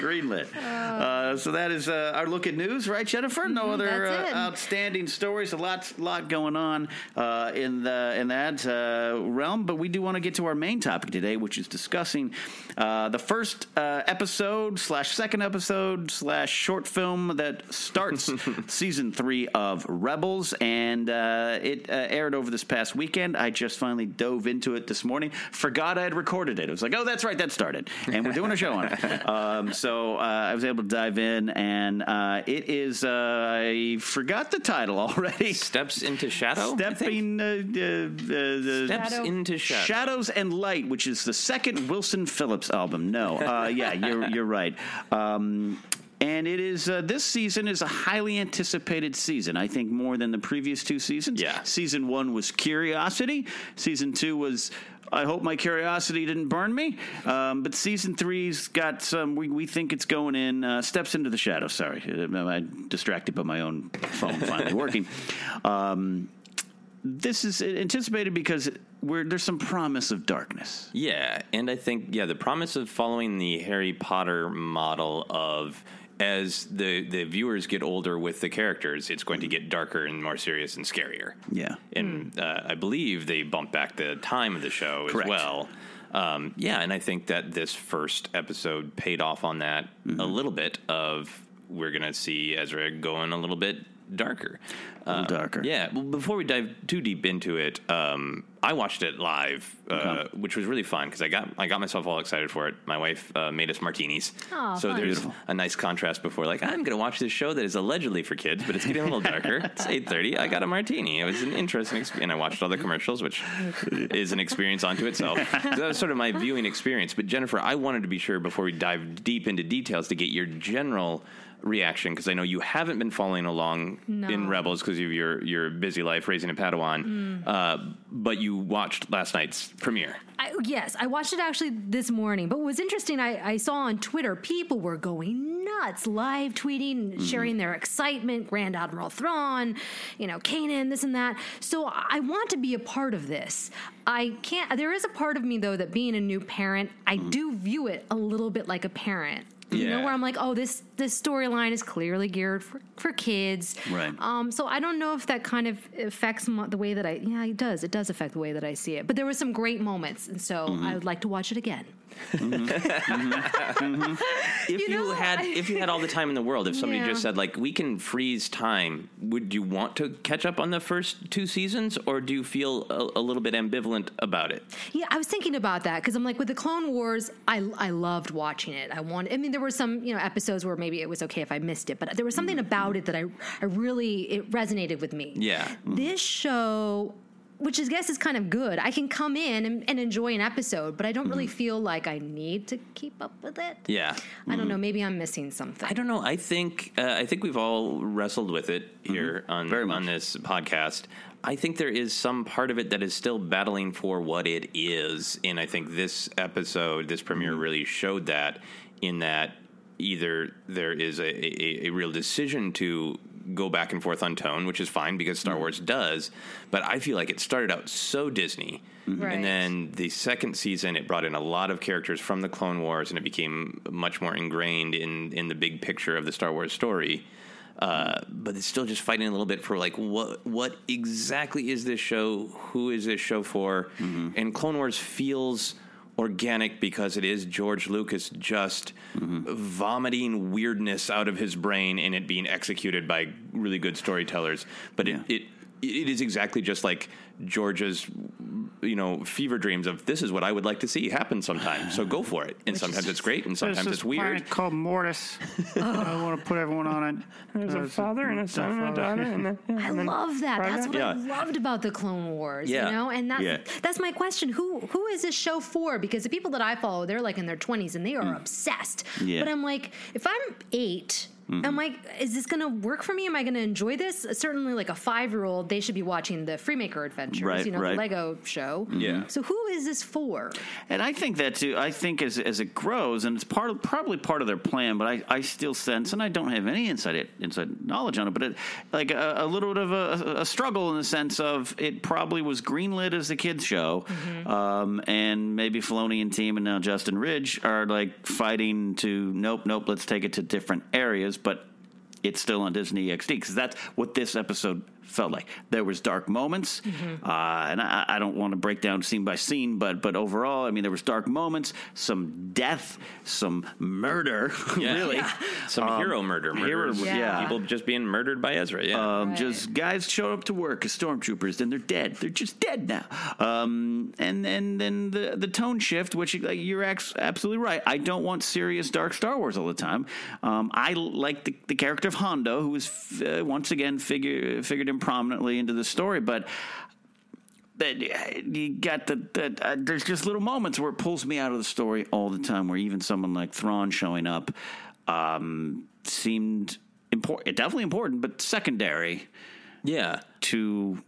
S6: Greenlit. Uh, so that is uh, our look at news, right, Jennifer? No other
S8: Mm-hmm, that's
S6: uh, outstanding stories. A lot, lot going on uh, in the in that uh, realm. But we do want to get to our main topic today, which is discussing uh, the first uh, episode slash second episode slash short film that starts season three of Rebels, and uh, it uh, aired over this past weekend. I just finally dove into it this morning. Forgot I had recorded it. I was like, oh, that's right, that started, and we're doing a show on it. Um, so uh, I was able to dive in, and uh, it is. Uh, I forgot the title already.
S7: Steps into Shadow.
S6: Stepping. Uh, uh, uh,
S7: Steps Shadow? into Shadow.
S6: Shadows and Light, which is the second Wilson Phillips album. No, uh, yeah, you're you're right. Um, and it is uh, this season is a highly anticipated season. I think more than the previous two seasons. Yeah. Season one was curiosity. Season two was. I hope my curiosity didn't burn me. Um, but season three's got some. We, we think it's going in. Uh, steps into the shadow. Sorry, I'm distracted by my own phone finally working. Um, this is anticipated because there's some promise of darkness.
S7: Yeah, and I think yeah, the promise of following the Harry Potter model of as the the viewers get older with the characters, it's going to get darker and more serious and scarier.
S6: Yeah,
S7: and uh, I believe they bumped back the time of the show
S6: Correct.
S7: as well. Um, yeah, and I think that this first episode paid off on that
S6: Mm-hmm.
S7: a little bit. Of we're going to see Ezra going a little bit darker, Uh,
S6: darker.
S7: Yeah. Well, before we dive too deep into it, um, I watched it live, uh,
S6: Okay.
S7: which was really fun because I got I got myself all excited for it. My wife uh, made us martinis,
S8: Aw,
S7: so
S8: fun.
S7: there's
S6: Beautiful.
S7: a nice contrast before like I'm going to watch this show that is allegedly for kids, but it's getting a little darker. it's 8:30. I got a martini. It was an interesting experience, and I watched all the commercials, which is an experience unto itself. So that was sort of my viewing experience. But Jennifer, I wanted to be sure before we dive deep into details to get your general reaction because I know you haven't been following along
S8: No.
S7: in Rebels because of your your busy life raising a Padawan,
S8: Mm.
S7: uh, but you watched last night's premiere.
S8: I, yes, I watched it actually this morning. But what was interesting, I, I saw on Twitter people were going nuts, live tweeting, sharing their excitement. Grand Admiral Thrawn, you know, Kanan, this and that. So I want to be a part of this. I can't. There is a part of me though that being a new parent, I do view it a little bit like a parent. You know,
S6: Yeah.
S8: where I'm like, oh, this this storyline is clearly geared for, for kids.
S6: Right.
S8: Um, so I don't know if that kind of affects the way that I. Yeah, it does. It does affect the way that I see it. But there were some great moments, and so
S6: Mm-hmm.
S8: I would like to watch it again. Mm-hmm. Mm-hmm. Mm-hmm.
S7: If you, had if you had all the time in the world, if somebody
S8: Yeah.
S7: just said like we can freeze time, would you want to catch up on the first two seasons, or do you feel a, a little bit ambivalent about it?
S8: Yeah, I was thinking about that because I'm like with the Clone Wars, I I loved watching it. I want. I mean, there were some you know episodes where maybe it was okay if I missed it, but there was something about it that I I really it resonated with me.
S7: Yeah.
S8: This show. Which I guess is kind of good. I can come in and, and enjoy an episode, but I don't really mm-hmm. feel like I need to keep up with it.
S7: Yeah.
S8: I don't know. Mm-hmm. Maybe I'm missing something.
S7: I don't know. I think uh, I think we've all wrestled with it mm-hmm. here on on this podcast. I think there is some part of it that is still battling for what it is, and I think this episode, this premiere, really showed that. In that, either there is a, a, a real decision to go back and forth on tone, which is fine because Star mm-hmm. Wars does, but I feel like it started out so Disney.
S8: Right.
S7: And then the second season, it brought in a lot of characters from the Clone Wars, and it became much more ingrained in in the big picture of the Star Wars story. Uh, mm-hmm. but it's still just fighting a little bit for like what what exactly is this show? Who is this show for? And Clone Wars feels organic because it is George Lucas just vomiting weirdness out of his brain and it being executed by really good storytellers. But it, it it is exactly just like George's, you know, fever dreams of this is what I would like to see happen sometime. So go for it. And sometimes it's great, and sometimes
S10: There's
S7: it's
S10: this
S7: weird.
S10: planet called Mortis. I want to put everyone on it.
S11: There's a father and a son and a daughter, and a- yeah,
S8: I
S11: and
S8: love that. That's what I loved about the Clone Wars.
S7: Yeah.
S8: You know, and that's
S7: Yeah.
S8: that's my question. Who who is this show for? Because the people that I follow, they're like in their twenties and they are mm. obsessed.
S6: Yeah.
S8: But I'm like, if I'm 8
S6: Mhm.
S8: I'm like, is this going to work for me? Am I going to enjoy this? Certainly, like a five year old, they should be watching the Freemaker Adventures,
S6: Right,
S8: you know,
S6: right.
S8: the Lego show.
S6: Yeah.
S8: So who is this for?
S6: And I think that too. I think as as it grows, and it's part of, probably part of their plan, but I, I still sense, and I don't have any inside inside knowledge on it, but it, like a, a little bit of a, a struggle in the sense of it probably was greenlit as a kids show, um, and maybe Filoni and team and now Justin Ridge are like fighting to nope, nope, let's take it to different areas, but it's still on Disney XD because that's what this episode felt like. There was dark moments,
S8: Mm-hmm.
S6: uh, and I, I don't want to break down scene by scene, but but overall, I mean, there was dark moments, some death, some murder,
S7: Yeah.
S6: really,
S7: Some
S6: Um,
S7: hero murder,
S6: hero-
S7: murders.
S6: yeah.
S7: people just being murdered by Ezra. Yeah,
S6: Um, Just guys show up to work as stormtroopers, then they're dead. They're just dead now. Um, and and then the the tone shift, which like, you're ex- absolutely right. I don't want serious dark Star Wars all the time. Um, I like the, the character of Hondo, who was f- uh, once again figure, figured in prominently into the story, but. That you got the, the uh, there's just little moments where it pulls me out of the story all the time. Where even someone like Thrawn showing up um, seemed important, definitely important, but secondary.
S7: Yeah,
S6: to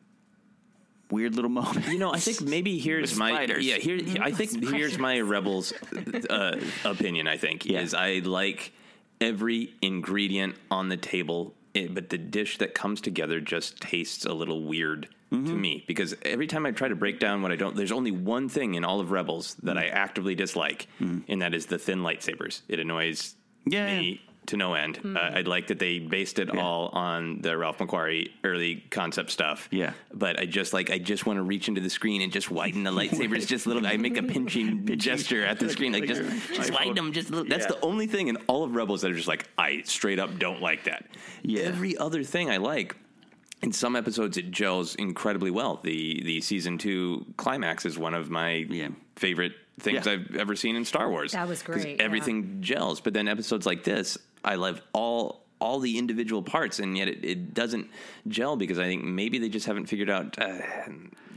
S6: weird little moments.
S7: You know, I think maybe here's my
S6: spiders.
S7: yeah. Here, I think here's my rebels uh, opinion. I think is I like every ingredient on the table, eh, but the dish that comes together just tastes a little weird to me because every time I try to break down what I don't, there's only one thing in all of Rebels that I actively dislike, and that is the thin lightsabers. It annoys me. To no end. Uh, I like that they based it all on the Ralph McQuarrie early concept stuff. Yeah, but I just like I just want to reach into the screen and just widen the lightsabers just a little. I make a pinching gesture at the screen, like just just widen them just a little. That's
S6: Yeah.
S7: the only thing in all of Rebels that are just like I straight up don't like that.
S6: Yeah.
S7: Every other thing I like. In some episodes, it gels incredibly well. The the season two climax is one of my favorite things
S8: Yeah.
S7: I've ever seen in Star Wars.
S8: That was great, yeah.
S7: Everything gels, but then episodes like this, I love all all the individual parts, and yet it, it doesn't gel because I think maybe they just haven't figured out uh,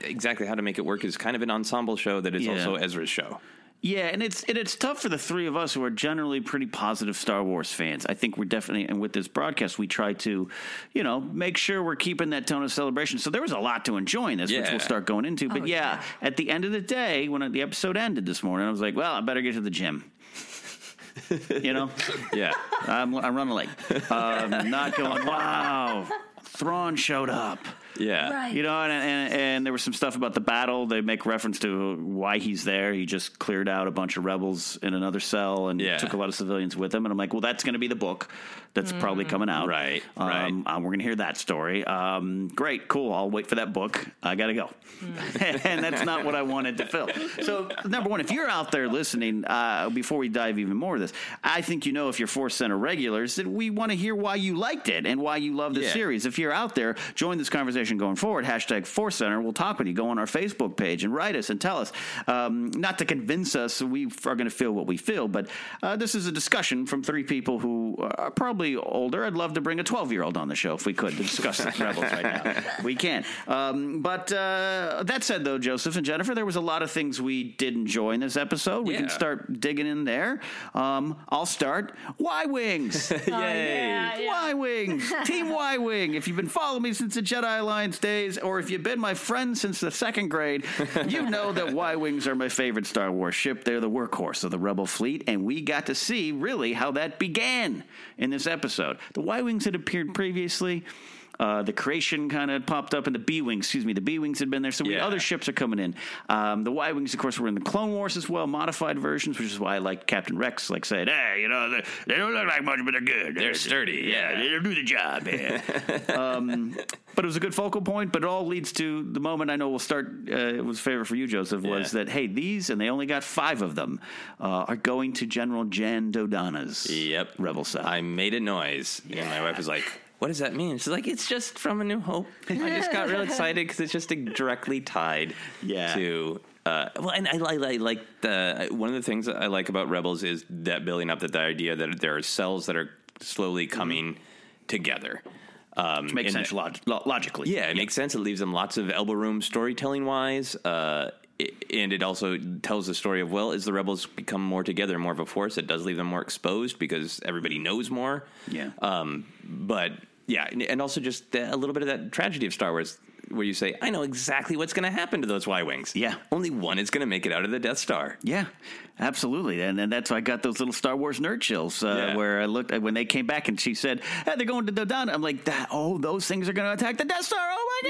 S7: exactly how to make it work. As kind of an ensemble show that is
S6: Yeah.
S7: also Ezra's show.
S6: Yeah, and it's and it's tough for the three of us who are generally pretty positive Star Wars fans. I think we're definitely, and with this broadcast, we try to, you know, make sure we're keeping that tone of celebration. So there was a lot to enjoy in this, which we'll start going into. But
S8: Oh,
S6: yeah, at the end of the day, when the episode ended this morning, I was like, well, I better get to the gym. You know,
S7: yeah,
S6: I'm, I'm running late. Um, not going. Wow, Thrawn showed up.
S7: Yeah.
S8: Right.
S6: You know, and, and and there was some stuff about the battle. They make reference to why he's there. He just cleared out a bunch of rebels in another cell and
S7: Yeah.
S6: took a lot of civilians with him. And I'm like, well, that's going to be the book that's probably coming out.
S7: Right,
S6: Um,
S7: right.
S6: uh, we're going to hear that story. Um, great, cool. I'll wait for that book. I got to go. and that's not what I wanted to fill. So, number one, if you're out there listening, uh, before we dive even more of this, I think you know if you're Force Center regulars that we want to hear why you liked it and why you love the
S7: Yeah.
S6: series. If you're out there, join this conversation going forward. Hashtag Force Center. We'll talk with you. Go on our Facebook page and write us and tell us. Um, not to convince us we are going to feel what we feel, but uh, this is a discussion from three people who are probably older. I'd love to bring a 12 year old on the show if we could to discuss the Rebels right now. We can. Um, but uh, that said, though, Joseph and Jennifer, there was a lot of things we did enjoy in this episode. We can start digging in there. Um, I'll start. Y Wings.
S7: Yay.
S6: Y Wings, Team Y Wing. If you've been following me since the Jedi Alliance days, or if you've been my friend since the second grade, you know that Y Wings are my favorite Star Wars ship. They're the workhorse of the Rebel fleet, and we got to see really how that began in this episode. The Y Wings had appeared previously. Uh, the creation kind of popped up, and the B wings, excuse me, the B wings had been there. So we,
S7: Yeah.
S6: other ships are coming in. Um, the Y wings, of course, were in the Clone Wars as well, modified versions, which is why I like Captain Rex, like saying, "Hey, you know, they, don't look like much, but they're good.
S7: They're sturdy, yeah.
S6: they'll do the job." Yeah. um, but it was a good focal point. But it all leads to the moment I know we'll start. Uh, it was a favor for you, Joseph. Was
S7: Yeah.
S6: that hey, these and they only got five of them uh, are going to General Jan Dodonna's
S7: Yep.
S6: rebel cell.
S7: I made a noise, and my wife was like, "What does that mean?" She's like, "It's just from A New Hope." I just got real excited because it's just directly tied
S6: Yeah.
S7: to. Uh, well, and I, I, I like the one of the things that I like about Rebels is that building up that the idea that there are cells that are slowly coming together. Um,
S6: Which makes sense log- lo- logically.
S7: yeah, it makes sense. It leaves them lots of elbow room storytelling wise. Uh, and it also tells the story of, well, as the rebels become more together, more of a force, it does leave them more exposed because everybody knows more.
S6: Yeah.
S7: Um, but yeah, and- and also just the- a little bit of that tragedy of Star Wars where you say, I know exactly what's going to happen to those Y Wings.
S6: Yeah.
S7: Only one is going to make it out of the Death Star.
S6: Yeah, absolutely, and, and that's why I got those little Star Wars nerd chills uh,
S7: Yeah.
S6: where I looked when they came back and she said, "Hey, they're going to Dodonna." I'm like, "That oh, those things are going to attack the Death Star! Oh my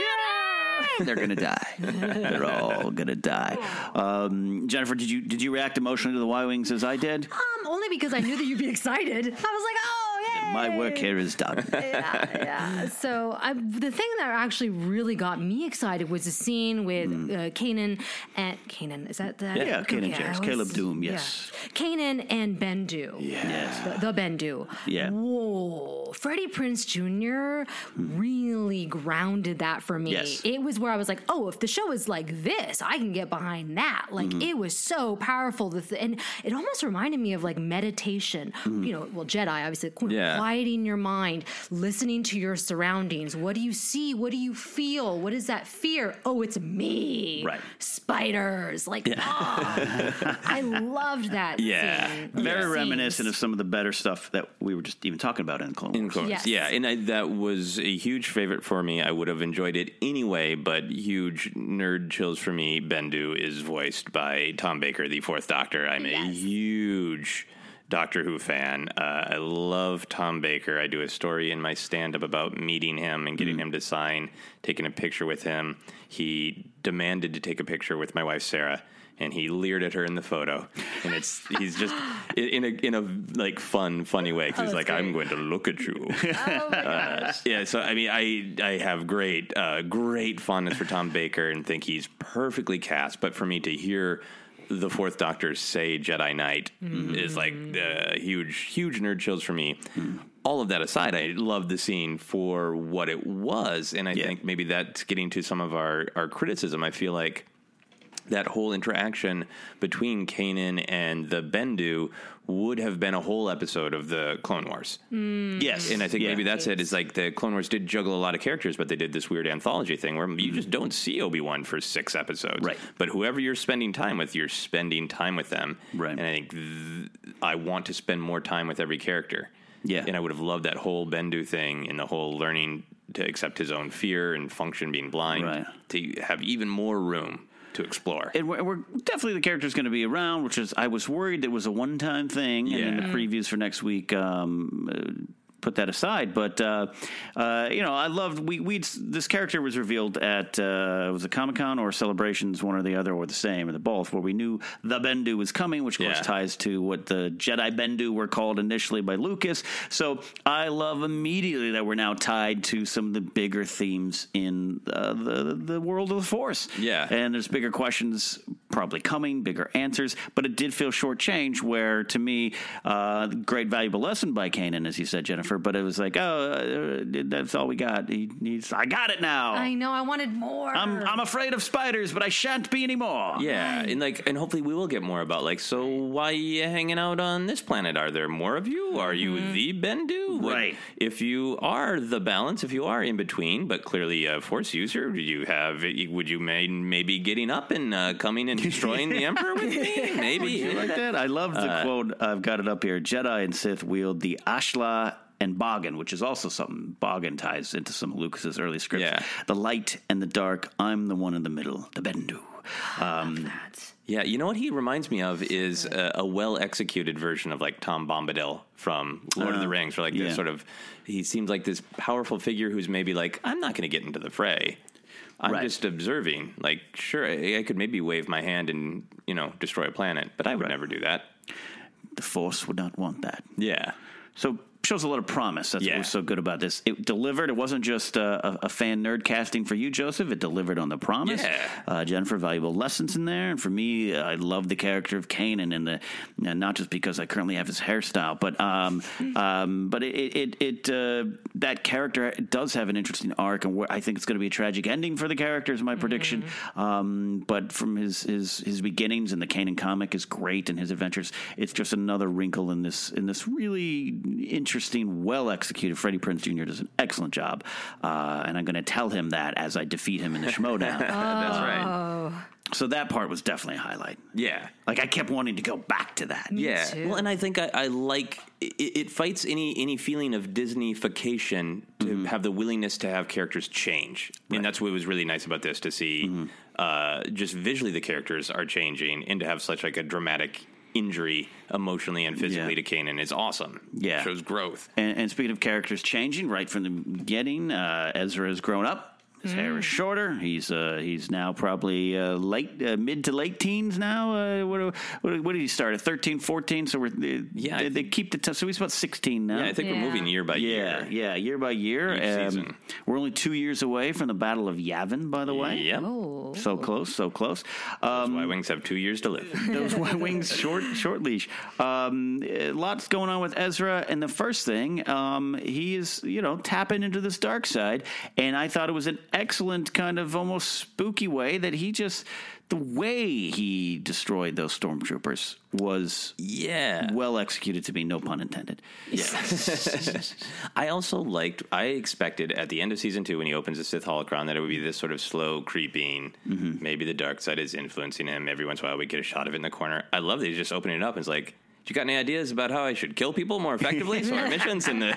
S6: god, they're going to die! they're all going to die." Um, Jennifer, did you did you react emotionally to the Y wings as I did?
S8: Um, only because I knew that you'd be excited. I was like, oh, yay.
S6: My work here is done.
S8: yeah, yeah. So I, the thing that actually really got me excited was the scene with uh, Kanan and Kanan. Is that that?
S6: Hmm. Yeah, Kanan Jarrus, Caleb Dume, yes.
S8: yeah. Kanan and Bendu.
S6: Yes.
S8: The, the Bendu.
S6: Yeah.
S8: Whoa. Freddie Prinze Jr. really grounded that for me.
S6: Yes.
S8: It was where I was like, oh, if the show is like this, I can get behind that. Like
S6: Mm-hmm.
S8: it was so powerful. The and it almost reminded me of like meditation.
S6: Mm-hmm.
S8: You know, well, Jedi obviously qu-
S7: Yeah.
S8: quieting your mind, listening to your surroundings. What do you see? What do you feel? What is that fear? Oh, it's me.
S6: Right.
S8: Spiders. Like, ah, I loved that.
S7: Yeah.
S8: scene.
S6: Very
S8: Those
S6: reminiscent of some of the better stuff that we were just even talking about in Clone Wars.
S7: In Clone Wars.
S8: Yes.
S7: Yeah, and I, that was a huge favorite for me. I would have enjoyed it anyway, but huge nerd chills for me. Bendu is voiced by Tom Baker, the Fourth Doctor. I'm a huge Doctor Who fan. Uh, I love Tom Baker. I do a story in my stand up about meeting him and getting him to sign, taking a picture with him. He demanded to take a picture with my wife, Sarah. And he leered at her in the photo, and it's he's just in a in a like fun funny way. 'cause he's
S8: that's
S7: like, "I'm going to look at you."
S8: Oh
S7: Uh, yeah, so I mean, I I have great uh, great fondness for Tom Baker and think he's perfectly cast. But for me to hear the Fourth Doctor say Jedi Knight is like uh, huge huge nerd chills for me. All of that aside, I love the scene for what it was, and I think maybe that's getting to some of our our criticism. I feel like that whole interaction between Kanan and the Bendu would have been a whole episode of the Clone Wars. Mm.
S6: Yes,
S7: And I think
S6: Yeah.
S7: maybe that's it. Is like the Clone Wars did juggle a lot of characters, but they did this weird anthology thing where you mm. just don't see Obi Wan for six episodes.
S6: Right.
S7: But whoever you're spending time with, you're spending time with them.
S6: Right.
S7: And I think th- I want to spend more time with every character.
S6: Yeah.
S7: And I would have loved that whole Bendu thing and the whole learning to accept his own fear and function being blind
S6: Right.
S7: to have even more room to explore.
S6: And we're, we're definitely the character's going to be around, which is I was worried it was a one time thing, and in the previews for next week, um, uh, put that aside. But uh, uh, you know, I loved we we this character was revealed at uh, was it Comic Con or Celebrations, one or the other, or the same, or the both, where we knew the Bendu was coming, which of course ties to what the Jedi Bendu were called initially by Lucas. So I love immediately that we're now tied to some of the bigger themes in uh, the the world of the Force.
S7: Yeah.
S6: and there's bigger questions probably coming, bigger answers, but it did feel shortchanged. Where to me, uh, great valuable lesson by Kanan, as you said, Jennifer. But it was like, oh, uh, that's all we got. He, he's, I got it now.
S8: I know. I wanted more.
S6: I'm I'm afraid of spiders, but I shan't be anymore.
S7: Yeah, and like, and hopefully we will get more about like, so why are you hanging out on this planet? Are there more of you? Are you the Bendu? Would-
S6: Right.
S7: If you are the balance, if you are in between, but clearly a Force user, do you have? Would you may, maybe getting up and uh, coming and destroying the Emperor with me? Maybe
S6: You like that? I love the
S7: Uh,
S6: quote. I've got it up here. Jedi and Sith wield the Ashla and Bogan, which is also something Bogan ties into some of Lucas's early scripts.
S7: Yeah.
S6: The light and the dark. I'm the one in the middle, the Bendu. Um,
S7: Yeah, you know what he reminds me of is a, a well executed version of like Tom Bombadil from Lord of the
S6: Uh,
S7: Rings, where like
S6: yeah.
S7: this sort of he seems like this powerful figure who's maybe like I'm not going to get into the fray. I'm
S6: Right.
S7: just observing. Like, sure, I, I could maybe wave my hand and you know destroy a planet, but I would never do that.
S6: the Force would not want that.
S7: Yeah.
S6: So shows a lot of promise. That's what was so good about this. It delivered. It wasn't just a, a, a fan nerd casting for you, Joseph. It delivered on the promise.
S7: Yeah.
S6: Uh, Jennifer, valuable lessons in there. And for me, I love the character of Kanan, and the and not just because I currently have his hairstyle, but um, um, but it it, it uh, that character does have an interesting arc, and where I think it's going to be a tragic ending for the character. Is my prediction. Um, but from his his his beginnings, and the Kanan comic is great, and his adventures, it's just another wrinkle in this in this really interesting, well executed. Freddie Prinze Jr. does an excellent job, uh, and I'm going to tell him that as I defeat him in the Schmodown.
S7: That's right.
S8: Oh.
S6: So that part was definitely a highlight.
S7: Yeah.
S6: Like I kept wanting to go back to that.
S7: yeah. Well, and I think I, I like it, it fights any any feeling of Disneyfication to
S6: Mm-hmm.
S7: have the willingness to have characters change, and that's what was really nice about this to see.
S6: Mm-hmm.
S7: Uh, just visually, the characters are changing, and to have such like a dramatic injury emotionally and physically
S6: Yeah.
S7: to Kanan is awesome.
S6: Yeah.
S7: shows growth.
S6: And, and speaking of characters changing, right from the beginning, uh, Ezra has grown up. His hair is shorter. He's uh, he's now probably uh, late, uh, mid to late teens now. Uh, what, what, what did he start at? 13, 14? So we're
S7: Yeah,
S6: They, they keep the t- so he's about sixteen now.
S7: Yeah, I think we're moving year by
S6: yeah,
S7: year.
S6: Yeah, yeah, year by year.
S7: Each season.
S6: We're only two years away from the Battle of Yavin, by the way.
S7: Yep.
S6: So close, so close.
S7: Those
S6: Um,
S7: Y wings have two years to live.
S6: those Y wings short short leash um lots going on with ezra and the first thing um he is you know tapping into this dark side and i thought it was an excellent kind of almost spooky way that he just the way he destroyed those stormtroopers was
S7: yeah
S6: well executed to me no pun intended yeah.
S7: I also liked. I expected at the end of season two when he opens the Sith holocron that it would be this sort of slow creeping.
S6: Mm-hmm.
S7: Maybe the dark side is influencing him. Every once in a while, we get a shot of it in the corner. I love that he's just opening it up and it's like. You got any ideas about how I should kill people more effectively? so our missions and the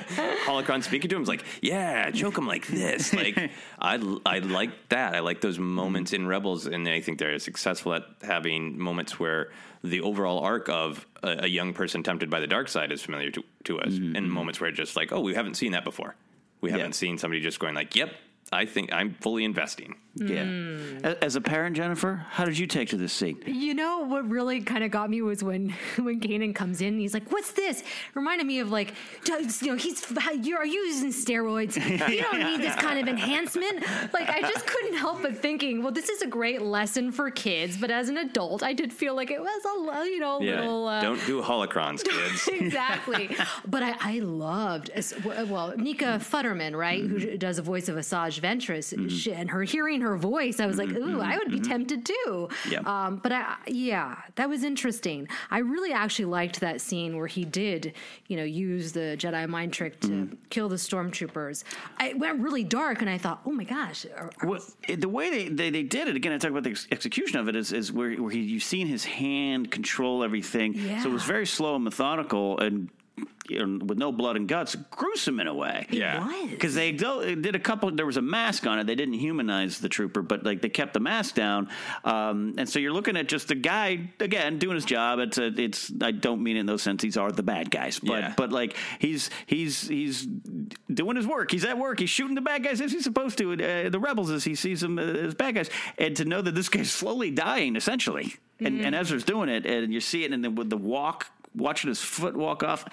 S7: holocron speaking to him is like, yeah, choke him like this. Like I, I like that. I like those moments in Rebels, and I think they're successful at having moments where the overall arc of a, a young person tempted by the dark side is familiar to, to us, mm-hmm, and mm-hmm. moments where it's just like, oh, we haven't seen that before. We haven't seen somebody just going like, yep, I think I'm fully investing.
S6: Yeah mm. A- as a parent jennifer how did you take to this scene
S8: You know what really kind of got me was when when Kanan comes in. He's like, "What's this?" Reminded me of like, you know, he's you are you using steroids? You don't need this kind of enhancement. Like, I just couldn't help but thinking, well, this is a great lesson for kids, but as an adult, I did feel like it was a you know
S7: Yeah,
S8: little. Uh,
S7: don't do holocrons, kids.
S8: exactly. But I, I loved, well, Nika Futterman, right, who mm-hmm. does the voice of Asajj Ventress, mm-hmm. she, and her hearing her voice, I was like, mm-hmm, ooh, I would be mm-hmm, tempted too. Mm-hmm.
S6: Yeah.
S8: Um, but I, yeah, that was interesting. I really actually liked that scene where he did, you know, use the Jedi mind trick to mm. kill the stormtroopers. It went really dark, and I thought, oh my gosh. are- are-
S6: Well, the way they, they, they did it again, I talk about the ex- execution of it is, is where, where he, you've seen his hand control everything. So it was very slow and methodical, and you know, with no blood and guts, gruesome in a way.
S7: Yeah.
S6: Because they did a couple. There was a mask on it. They didn't humanize the trooper, but like they kept the mask down. Um, and so you're looking at just a guy again doing his job. It's a, it's. I don't mean it in those sense. These are the bad guys, but
S7: Yeah.
S6: but like he's he's he's doing his work. He's at work. He's shooting the bad guys as he's supposed to. Uh, the rebels as he sees them uh, as bad guys, and to know that this guy's slowly dying essentially, and, and Ezra's doing it, and you see it, and then with the walk, watching his foot walk off.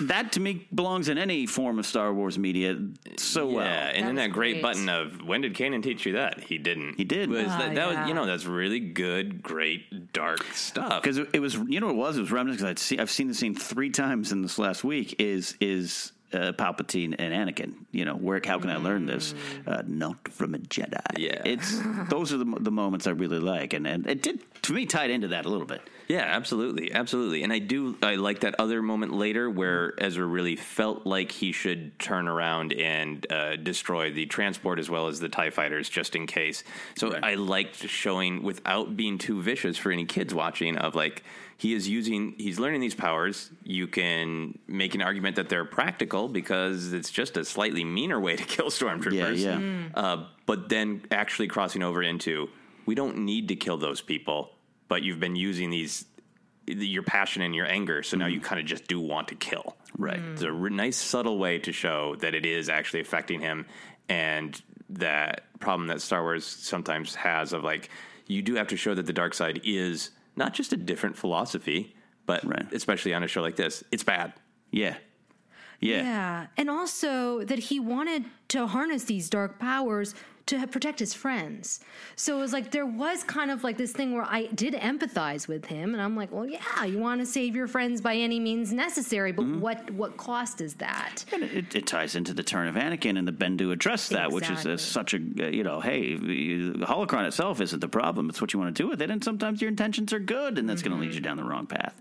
S6: That to me belongs in any form of Star Wars media so well.
S7: Yeah, and then that great,
S8: great.
S7: button of when did Kanan teach you that? He didn't.
S6: He did.
S7: Was
S8: Oh,
S7: that, that was you know that's really good, great, dark stuff.
S6: because it was you know what it was it was reminiscent because I'd see, I've seen the scene three times in this last week is is uh, Palpatine and Anakin you know where how can I learn this uh, not from a Jedi
S7: Yeah.
S6: it's those are the, the moments I really like and and it did to me tied into that a little bit
S7: Yeah, absolutely, absolutely. And I do I like that other moment later where Ezra really felt like he should turn around and uh, destroy the transport as well as the Tie fighters just in case. So I liked showing without being too vicious for any kids watching of like he is using he's learning these powers. You can make an argument that they're practical because it's just a slightly meaner way to kill stormtroopers.
S6: Yeah, yeah.
S7: Uh, but then actually crossing over into we don't need to kill those people, but you've been using these your passion and your anger, so now you mm. kind of just do want to kill.
S6: Right. Mm.
S7: It's a r- nice subtle way to show that it is actually affecting him, and that problem that Star Wars sometimes has of like you do have to show that the dark side is not just a different philosophy, but especially on a show like this, it's bad.
S6: Yeah.
S8: Yeah. Yeah. And also that he wanted to harness these dark powers to protect his friends. So it was like there was kind of like this thing where I did empathize with him and I'm like, well, yeah, you want to save your friends by any means necessary, but what what cost is that?
S6: And it, it ties into the turn of Anakin and the Bendu address that, which is
S8: Exactly.
S6: uh, such a uh, you know, hey, the holocron itself isn't the problem; it's what you want to do with it. And sometimes your intentions are good, and that's going to lead you down the wrong path.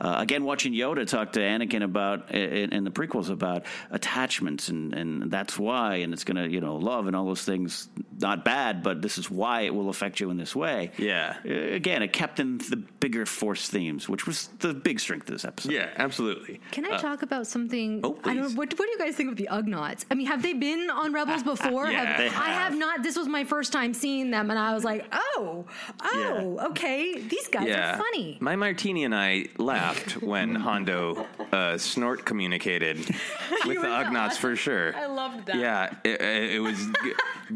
S6: Uh, again, watching Yoda talk to Anakin about in, in the prequels about attachments, and and that's why, and it's going to you know love and all those things, not bad, but this is why it will affect you in this way.
S7: Yeah.
S6: Uh, again, it kept in the bigger Force themes, which was the big strength of this episode.
S7: Yeah, absolutely.
S8: Can I
S7: Uh,
S8: talk about something?
S7: Oh,
S8: I don't.
S7: please.
S8: What, what do you guys think of the Ugnaughts? I mean, have they been on Rebels before?
S7: Yeah,
S8: Have-
S7: they
S8: I have not. This was my first time seeing them, and I was like, oh, oh, okay, these guys are funny.
S7: My martini and I laughed when Hondo uh, snort communicated with the Ugnaughts for sure.
S8: I loved that.
S7: Yeah, it, it was g-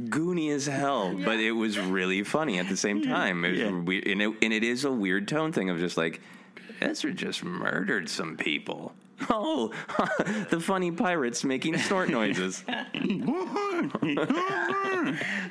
S7: goony as hell, but it was really funny at the same time. It was weird, and, it, and it is a weird tone thing of just like Ezra just murdered some people. Oh, the funny pirates making snort noises.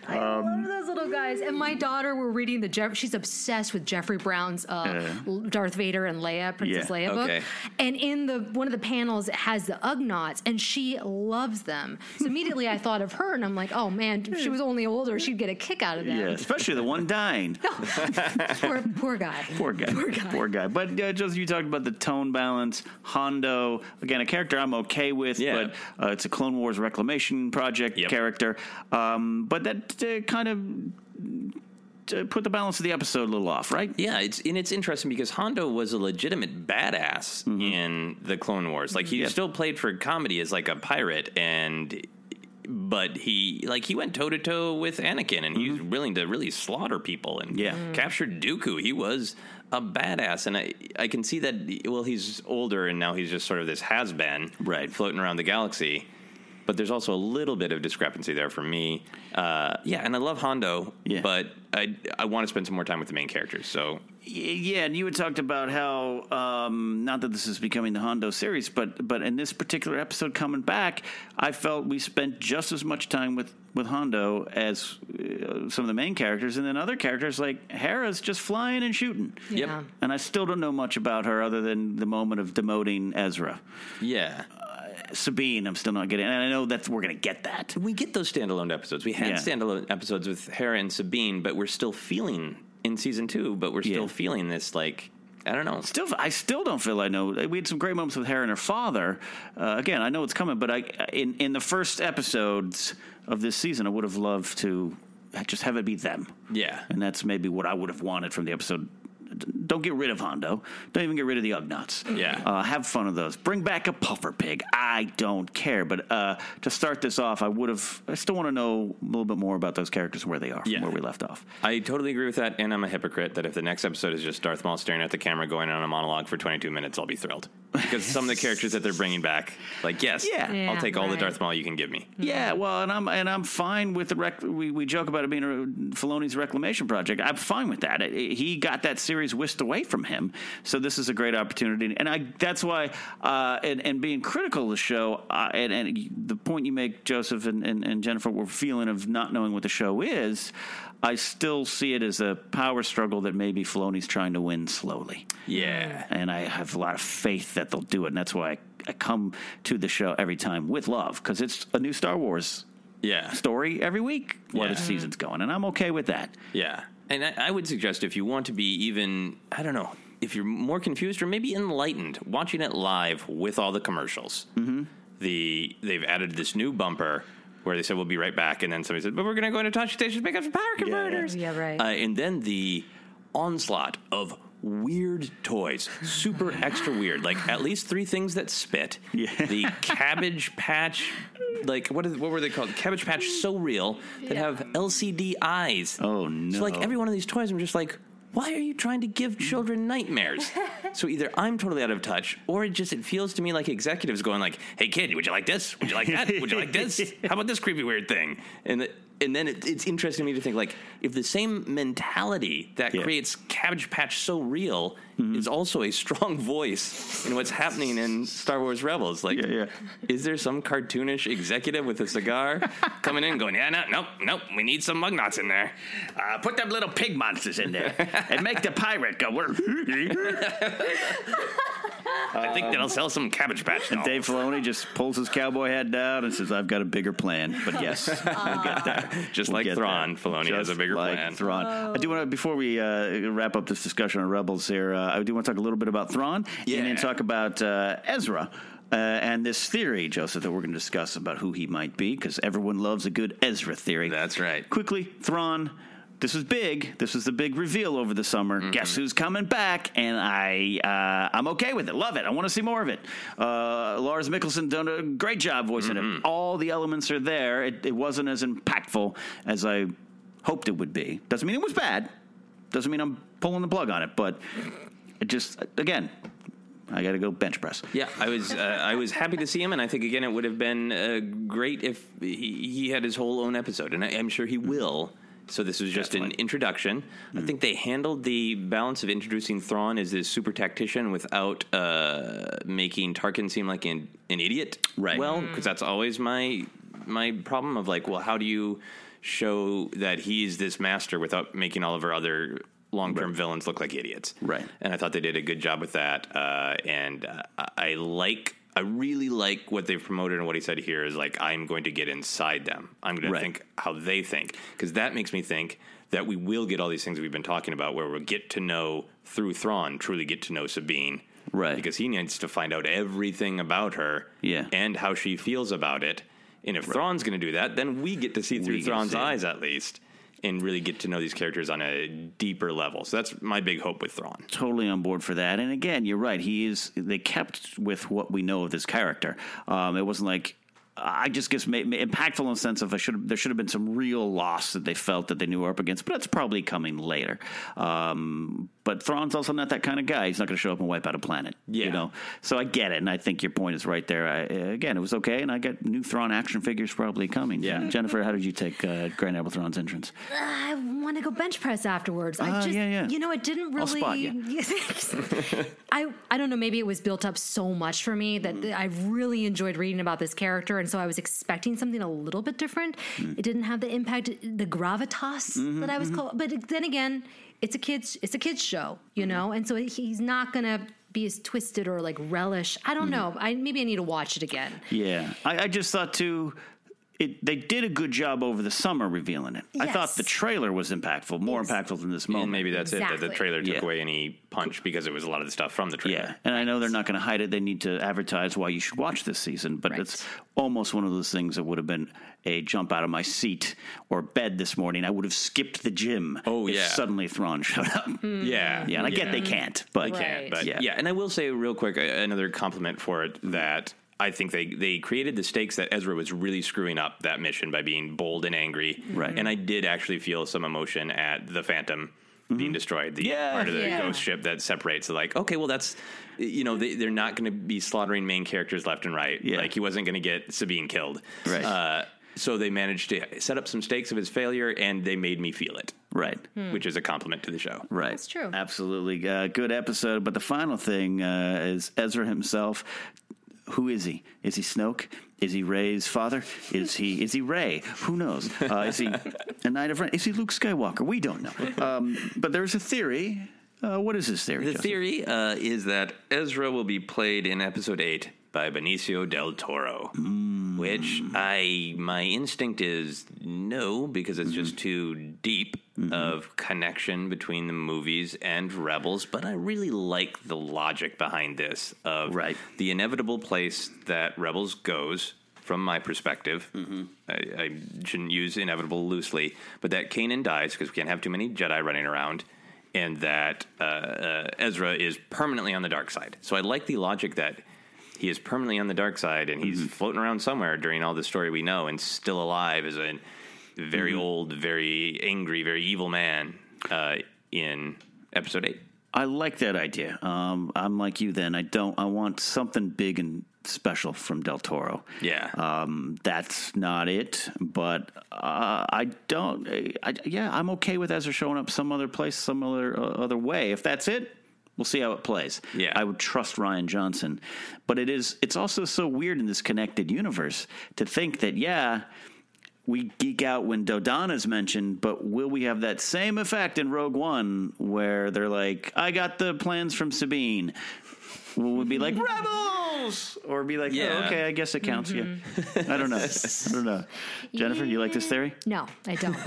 S8: I love those little guys. And my daughter, we're reading the Jeff. She's obsessed with Jeffrey Brown's uh, Darth Vader and Leia, Princess
S7: Yeah,
S8: Leia book.
S7: okay.
S8: And in the one of the panels, it has the Ugnaughts, and she loves them. So immediately, I thought of her, and I'm like, oh man, if she was only older, she'd get a kick out of them.
S6: Yeah, especially the one dying.
S8: poor, guy poor guy.
S6: Poor guy. Poor guy. But uh, Joseph, you talked about the tone balance. Hondo, again, a character I'm okay with,
S7: Yeah.
S6: but uh, it's a Clone Wars Reclamation Project character. Um, but that uh, kind of put the balance of the episode a little off, right?
S7: Yeah, it's and it's interesting because Hondo was a legitimate badass in the Clone Wars. Like he
S6: Yeah.
S7: still played for comedy as like a pirate, and but he like he went toe to toe with Anakin, and he was willing to really slaughter people and
S6: Yeah. Mm.
S7: captured Dooku. He was a badass, and I I can see that. Well, he's older, and now he's just sort of this has been
S6: Right.
S7: floating around the galaxy. But there's also a little bit of discrepancy there for me. Uh, yeah, and I love Hondo,
S6: Yeah.
S7: but I I want to spend some more time with the main characters. So
S6: Y- Yeah, and you had talked about how um, not that this is becoming the Hondo series, but but in this particular episode coming back, I felt we spent just as much time with with Hondo as uh, some of the main characters, and then other characters like Hera's just flying and shooting.
S7: Yep.
S8: Yeah.
S6: And I still don't know much about her other than the moment of demoting Ezra.
S7: yeah.
S6: Sabine, I'm still not getting, and I know that we're going to get that.
S7: We get those standalone episodes. We had
S6: Yeah.
S7: standalone episodes with Hera and Sabine, but we're still feeling in season two. But we're still
S6: Yeah.
S7: feeling this like I don't know.
S6: Still, I still don't feel I know. We had some great moments with her and her father. Uh, again, I know it's coming, but I in in the first episodes of this season, I would have loved to just have it be them.
S7: Yeah,
S6: and that's maybe what I would have wanted from the episode don't get rid of Hondo. Don't even get rid of the Ugnaughts.
S7: Yeah.
S6: Uh, have fun with those. Bring back a puffer pig. I don't care. But uh, to start this off, I would have. I still want to know a little bit more about those characters and where they are,
S7: Yeah.
S6: from where we left off.
S7: I totally agree with that, and I'm a hypocrite that if the next episode is just Darth Maul staring at the camera going on a monologue for 22 minutes, I'll be thrilled. Because some of the characters that they're bringing back, like, yes,
S6: Yeah.
S7: I'll take all the. Darth Maul you can give me.
S6: Yeah, well, and I'm and I'm fine with the rec- we we joke about it being a Filoni's reclamation project. I'm fine with that. It- it- he got that series whisked away from him, so this is a great opportunity. And I that's why uh, and and being critical of the show uh, and, and the point you make, Joseph and, and, and Jennifer, were feeling of not knowing what the show is. I still see it as a power struggle that maybe Filoni's trying to win slowly.
S7: Yeah.
S6: And I have a lot of faith that they'll do it. And that's why I, I come to the show every time with love because it's a new Star Wars
S7: Yeah.
S6: story every week while
S7: Yeah.
S6: the season's going. And I'm okay with that.
S7: Yeah. And I, I would suggest if you want to be even, I don't know, if you're more confused or maybe enlightened, watching it live with all the commercials. Mm-hmm. The they've added this new bumper where they said we'll be right back, and then somebody said, but we're going to go into Tosche Station to pick up some power converters.
S8: Yeah, right.
S7: Uh, and then the onslaught of weird toys, super extra weird. Like at least three things that spit. Yeah. The Cabbage Patch, like what is what were they called? The cabbage Patch So Real that have LCD eyes.
S6: Oh no!
S7: So like every one of these toys, I'm just like. Why are you trying to give children nightmares? so either I'm totally out of touch, or it just it feels to me like executives going like, "Hey kid, would you like this? Would you like that? Would you like this? How about this creepy weird thing?" And the, and then it, it's interesting to me to think like if the same mentality that creates Cabbage Patch so real is also a strong voice in what's happening in Star Wars Rebels. Like, is there some cartoonish executive with a cigar coming in going, "Yeah, no, nope, nope, we need some Ugnaughts in there.
S6: Uh, put them little pig monsters in there and make the pirate go.
S7: I think that'll sell some Cabbage Patch.
S6: And Dave Filoni just pulls his cowboy hat down and says, "I've got a bigger plan." But yes, we'll get there.
S7: Just
S6: We'll
S7: like Thrawn, Filoni has a bigger
S6: like
S7: plan.
S6: Thrawn. I do want to before we uh, wrap up this discussion on Rebels here. Uh, I do want to talk a little bit about Thrawn and then talk about uh, Ezra. Uh, and this theory, Joseph, that we're going to discuss about who he might be, because everyone loves a good Ezra theory.
S7: That's right.
S6: Quickly, Thrawn. This was big. This was the big reveal over the summer.
S7: Mm-hmm.
S6: Guess who's coming back? And I, uh, I'm okay with it. Love it. I want to see more of it. Uh, Lars Mikkelsen done a great job voicing
S7: Mm-hmm.
S6: it. All the elements are there. It, it wasn't as impactful as I hoped it would be. Doesn't mean it was bad. Doesn't mean I'm pulling the plug on it. But it just, again, I got to go bench press.
S7: Yeah, I was uh, I was happy to see him, and I think again it would have been uh, great if he, he had his whole own episode, and I, I'm sure he will. So this was just an introduction. I think they handled the balance of introducing Thrawn as this super tactician without uh, making Tarkin seem like an, an idiot.
S6: Right.
S7: Well, because that's always my my problem of like, well, how do you show that he's this master without making all of our other long term villains look like idiots?
S6: Right.
S7: and I thought they did a good job with that. Uh, and uh, I- I like, I really like what they've promoted and what he said here is like, I'm going to get inside them. I'm going
S6: Right.
S7: to think how they think because that makes me think that we will get all these things we've been talking about, where we'll get to know through Thrawn, truly get to know Sabine.
S6: Right.
S7: Because he needs to find out everything about her
S6: Yeah.
S7: and how she feels about it. And if Thrawn's going to do that, then we get to see through Thrawn's
S6: see
S7: eyes at least and really get to know these characters on a deeper level. So that's my big hope with Thrawn.
S6: totally on board for that. And again, you're right. He is. They kept with what we know of this character. Um, it wasn't like. I just guess impactful in the sense of I should there should have been some real loss that they felt that they knew were up against, but that's probably coming later. Um, but Thrawn's also not that kind of guy. He's not going to show up and wipe out a planet.
S7: Yeah.
S6: You know, so I get it, and I think your point is right there. I, again, it was okay, and I got new Thrawn action figures probably coming.
S7: Yeah.
S6: Jennifer, how did you take uh, Grand Admiral Thrawn's entrance?
S8: I want to go bench press afterwards. I
S6: Ah,
S8: just,
S6: yeah, yeah.
S8: you know, it didn't really.
S6: I'll spot
S8: I, I don't know. Maybe it was built up so much for me that I really enjoyed reading about this character, and so I was expecting something a little bit different.
S6: Hmm.
S8: It didn't have the impact, the gravitas
S6: Mm-hmm,
S8: that I was called. But then again, it's a kids, it's a kids show, you mm-hmm. know, and so he's not gonna be as twisted or like relish. I don't mm-hmm. know. I maybe I need to watch it again.
S6: Yeah, I, I just thought too. It, they did a good job over the summer revealing it. I thought the trailer was impactful, more impactful than this moment.
S7: And maybe that's it. That the trailer took
S6: Yeah.
S7: away any punch because it was a lot of the stuff from the trailer.
S6: Yeah, and I know they're not going to hide it. They need to advertise why you should watch this season, but it's almost one of those things that would have been a jump out of my seat or bed this morning. I would have skipped the gym.
S7: Oh,
S6: if
S7: yeah.
S6: suddenly Thrawn showed up. Hmm.
S7: Yeah,
S6: yeah, and I get they can't, but
S7: they can't. But
S6: yeah.
S7: yeah. and I will say real quick another compliment for it that I think they they created the stakes that Ezra was really screwing up that mission by being bold and angry.
S6: Right.
S7: and I did actually feel some emotion at the Phantom. Being destroyed, the
S6: Yeah.
S7: part of the
S6: Yeah.
S7: ghost ship that separates. Like, okay, well, that's you know they, they're not going to be slaughtering main characters left and right.
S6: Yeah.
S7: Like he wasn't going to get Sabine killed.
S6: Right.
S7: Uh, so they managed to set up some stakes of his failure, and they made me feel it.
S6: Right.
S7: Which is a compliment to the show.
S6: Right.
S8: That's true.
S6: Absolutely. Uh, good episode. But the final thing uh, is Ezra himself. Who is he? Is he Snoke? Is he Rey's father? Is he is he Rey? Who knows? Uh, is he a knight of Ren? Is he Luke Skywalker? We don't know. Um, but there's a theory. Uh, what is this theory?
S7: The
S6: Joseph?
S7: theory uh, is that Ezra will be played in episode eight by Benicio del Toro,
S6: Hmm.
S7: which I my instinct is no because it's
S6: Mm-hmm.
S7: just too deep of connection between the movies and Rebels. But I really like the logic behind this of
S6: Right.
S7: the inevitable place that Rebels goes. From my perspective,
S6: Mm-hmm.
S7: I, I shouldn't use inevitable loosely, but that Kanan dies because we can't have too many Jedi running around and that uh, uh, Ezra is permanently on the dark side. So I like the logic that he is permanently on the dark side and he's floating around somewhere during all the story we know and still alive as a very old, very angry, very evil man uh, in episode eight.
S6: I like that idea. Um, I'm like you. Then I don't. I want something big and special from Del Toro.
S7: Yeah.
S6: Um, that's not it. But uh, I don't. I, yeah, I'm okay with Ezra showing up some other place, some other uh, other way. If that's it, we'll see how it plays.
S7: Yeah.
S6: I would trust Rian Johnson. But it is. It's also so weird in this connected universe to think that yeah. We geek out when Dodonna's mentioned, but will we have that same effect in Rogue One where they're like, I got the plans from Sabine? Will we be like, Rebels? Or be like, oh,
S7: Yeah.
S6: okay, I guess it counts. Yeah. Mm-hmm. I don't know. I don't know. Jennifer, you like this theory?
S8: No, I don't.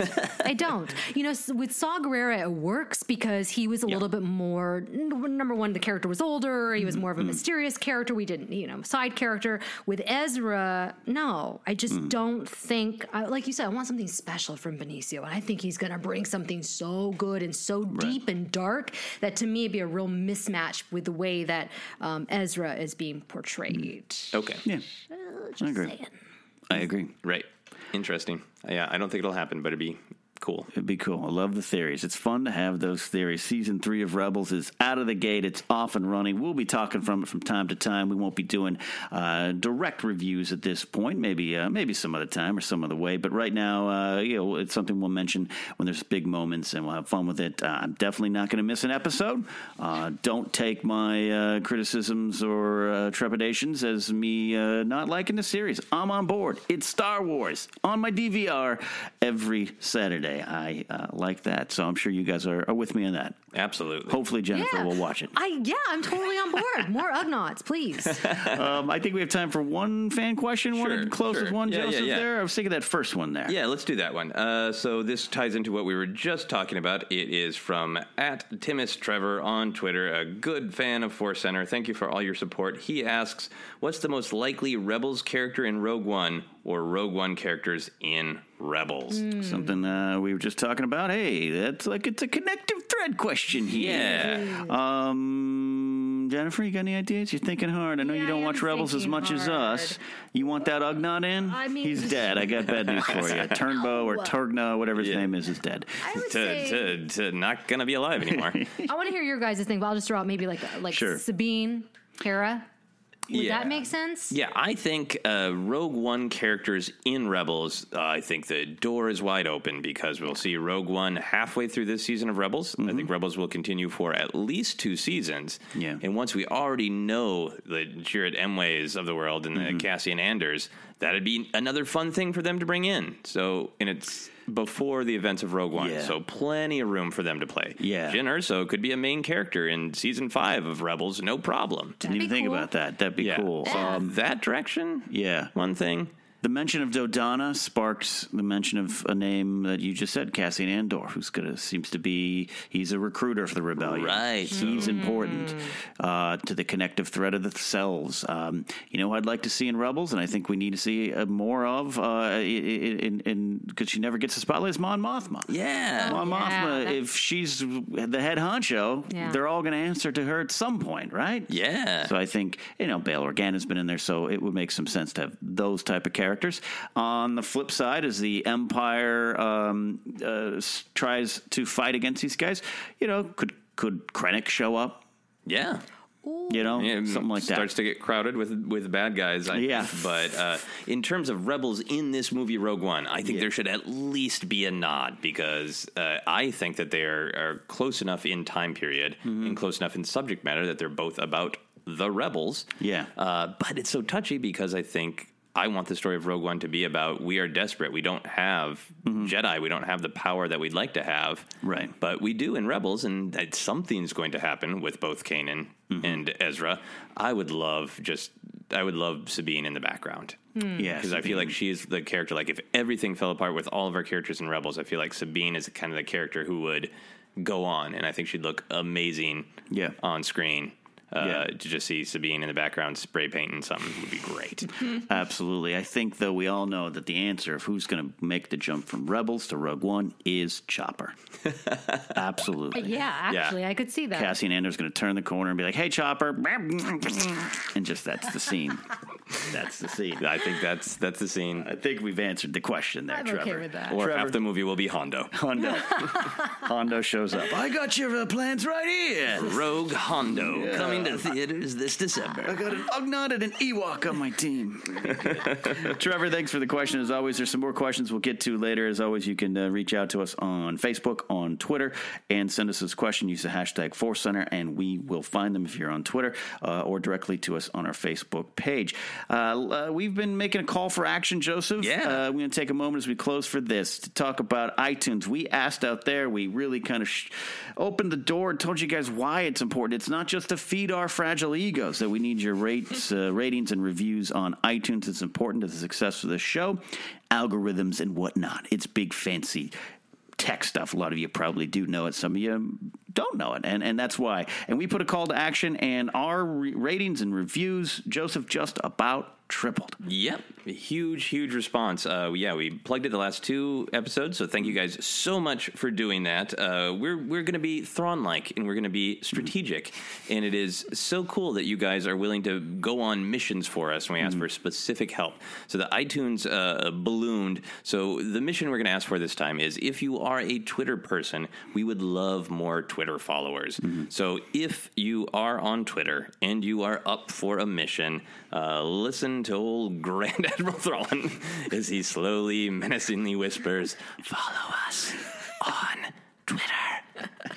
S8: I don't. You know, s- with Saw Gerrera, it works because he was a little bit more. n- Number one, the character was older. He was mm-hmm. more of a mm-hmm. mysterious character. We didn't, you know, side character. With Ezra, no, I just mm. don't think. I- Like you said, I want something special from Benicio, and I think he's going to bring something so good and so deep and dark that to me it'd be a real mismatch with the way that um, Ezra is being portrayed.
S7: Okay.
S6: Yeah.
S8: Oh, just
S6: I agree.
S8: saying.
S6: I agree.
S7: Right. Interesting. Yeah, I don't think it'll happen, but it'd be cool.
S6: It'd be cool. I love the theories. It's fun to have those theories. Season three of Rebels is out of the gate. It's off and running. We'll be talking from it from time to time. We won't be doing uh, direct reviews at this point. Maybe uh, maybe some other time or some other way. But right now, uh, you know, it's something we'll mention when there's big moments, and we'll have fun with it. Uh, I'm definitely not going to miss an episode. Uh, don't take my uh, criticisms or trepidations as me not liking the series. I'm on board. It's Star Wars on my DVR every Saturday. I uh, like that, so I'm sure you guys are, are with me on that.
S7: Absolutely.
S6: Hopefully, Jennifer
S8: Yeah.
S6: will watch it.
S8: I yeah, I'm totally on board. More Ugnaughts, please.
S6: um, I think we have time for one fan question. Want to close
S7: sure.
S6: with one,
S7: Yeah, yeah,
S6: Joseph?
S7: yeah.
S6: There, I was thinking that first one there.
S7: Yeah, let's do that one. Uh, so this ties into what we were just talking about. It is from at Timus Trevor on Twitter, a good fan of Force Center. Thank you for all your support. He asks, "What's the most likely Rebels character in Rogue One, or Rogue One characters in Rebels?"
S6: Something uh, we were just talking about. Hey, that's like it's a connective thread question here.
S7: Yeah.
S6: Um, Jennifer, you got any ideas? You're thinking hard. I know you don't watch Rebels as
S8: thinking
S6: much as us. You want that Ugnaught in?
S8: I mean-
S6: he's dead. I got bad news for you. Turnbow or
S8: No.
S6: Turgna, whatever his
S7: Yeah.
S6: name is, is dead.
S8: I would
S7: To,
S8: say
S7: to, to not gonna be alive anymore.
S8: I want to hear your guys' thing, but I'll just throw out maybe like like
S6: Sure.
S8: Sabine, Hera. Would
S7: Yeah.
S8: that make sense?
S7: Yeah, I think uh, Rogue One characters in Rebels, uh, I think the door is wide open because we'll see Rogue One halfway through this season of Rebels. I think Rebels will continue for at least two seasons.
S6: Yeah.
S7: And once we already know the Jared Emways of the world and the Cassian Andors, that'd be another fun thing for them to bring in. So, and it's before the events of Rogue One,
S6: Yeah.
S7: so plenty of room for them to play.
S6: Yeah.
S7: Jyn Erso could be a main character in season five of Rebels, no problem.
S6: Didn't even
S8: be
S6: think about that. That'd be
S7: Yeah.
S6: cool.
S7: So
S6: Um,
S7: that direction,
S6: yeah.
S7: one thing.
S6: The mention of Dodonna sparks the mention of a name that you just said, Cassian Andor, who's gonna seems to be he's a recruiter for the rebellion.
S7: Right.
S6: He's important uh, to the connective thread of the cells. Um, you know, who I'd like to see in Rebels, and I think we need to see uh, more of uh, in because she never gets a spotlight. Is Mon Mothma?
S7: Yeah,
S6: Mon
S8: Yeah,
S6: Mothma.
S8: that-
S6: If she's the head honcho,
S8: Yeah.
S6: they're all going to answer to her at some point, right?
S7: Yeah.
S6: So I think you know Bail Organa's been in there, so it would make some sense to have those type of characters. On the flip side, as the Empire um, uh, tries to fight against these guys, you know, could could Krennic show up?
S7: Yeah.
S6: You know,
S7: Yeah,
S6: something like that.
S7: starts to get crowded with with bad guys. I
S6: Yeah.
S7: think. but uh, in terms of rebels in this movie, Rogue One, I think there should at least be a nod because uh, I think that they are, are close enough in time period
S6: Mm-hmm.
S7: and close enough in subject matter that they're both about the rebels.
S6: Yeah.
S7: Uh, but it's so touchy because I think. I want the story of Rogue One to be about we are desperate. We don't have Jedi. We don't have the power that we'd like to have.
S6: Mm-hmm. Right.
S7: But we do in Rebels, and that something's going to happen with both Kanan
S6: Mm-hmm.
S7: and Ezra. I would love just, I would love Sabine in the background.
S6: Hmm. Yeah,
S7: because I feel like she's the character. Like if everything fell apart with all of our characters in Rebels, I feel like Sabine is kind of the character who would go on, and I think she'd look amazing.
S6: Yeah.
S7: on screen. Uh,
S6: Yeah.
S7: To just see Sabine in the background spray painting something would be great.
S6: Absolutely. I think, though, we all know that the answer of who's going to make the jump from Rebels to Rogue One is Chopper. Absolutely.
S8: Yeah, actually, I could see that.
S6: Cassian Andor's going to turn the corner and be like, "Hey, Chopper," and just that's the scene. That's the scene.
S7: I think that's that's the scene.
S6: I think we've answered the question there,
S8: I'm
S6: Trevor.
S8: okay with that.
S7: Or
S6: Trevor.
S7: half the movie will be Hondo.
S6: Hondo. Hondo shows up. I got your uh, plans right here.
S7: Rogue Hondo
S6: Yeah.
S7: coming to theaters this December.
S6: I got an Ugnaught and an Ewok on my team. Trevor, thanks for the question. As always, there's some more questions we'll get to later. As always, you can uh, reach out to us on Facebook, on Twitter, and send us this question. Use the hashtag Force Center, and we will find them if you're on Twitter uh, or directly to us on our Facebook page. Uh, uh, we've been making a call for action, Joseph.
S7: Yeah.
S6: Uh, we're going to take a moment as we close for this to talk about iTunes. We asked out there, we really kind of sh- opened the door and told you guys why it's important. It's not just to feed our fragile egos that we need your rates, uh, ratings and reviews on iTunes. It's important to the success of the show, algorithms and whatnot. It's big, fancy tech stuff. A lot of you probably do know it. Some of you don't know it, and and that's why. And we put a call to action, and our re- ratings and reviews, Joseph, just about tripled.
S7: Yep, a huge, huge response. Uh, yeah, we plugged it the last two episodes, so thank you guys so much for doing that. Uh, we're we're going to be Thrawn-like, and we're going to be strategic, and it is so cool that you guys are willing to go on missions for us when we ask for specific help. So the iTunes uh, ballooned. So the mission we're going to ask for this time is if you are a Twitter person, we would love more Twitter followers. So if you are on Twitter and you are up for a mission, uh, listen to old Grand Admiral Thrawn as he slowly, menacingly whispers, "Follow us on Twitter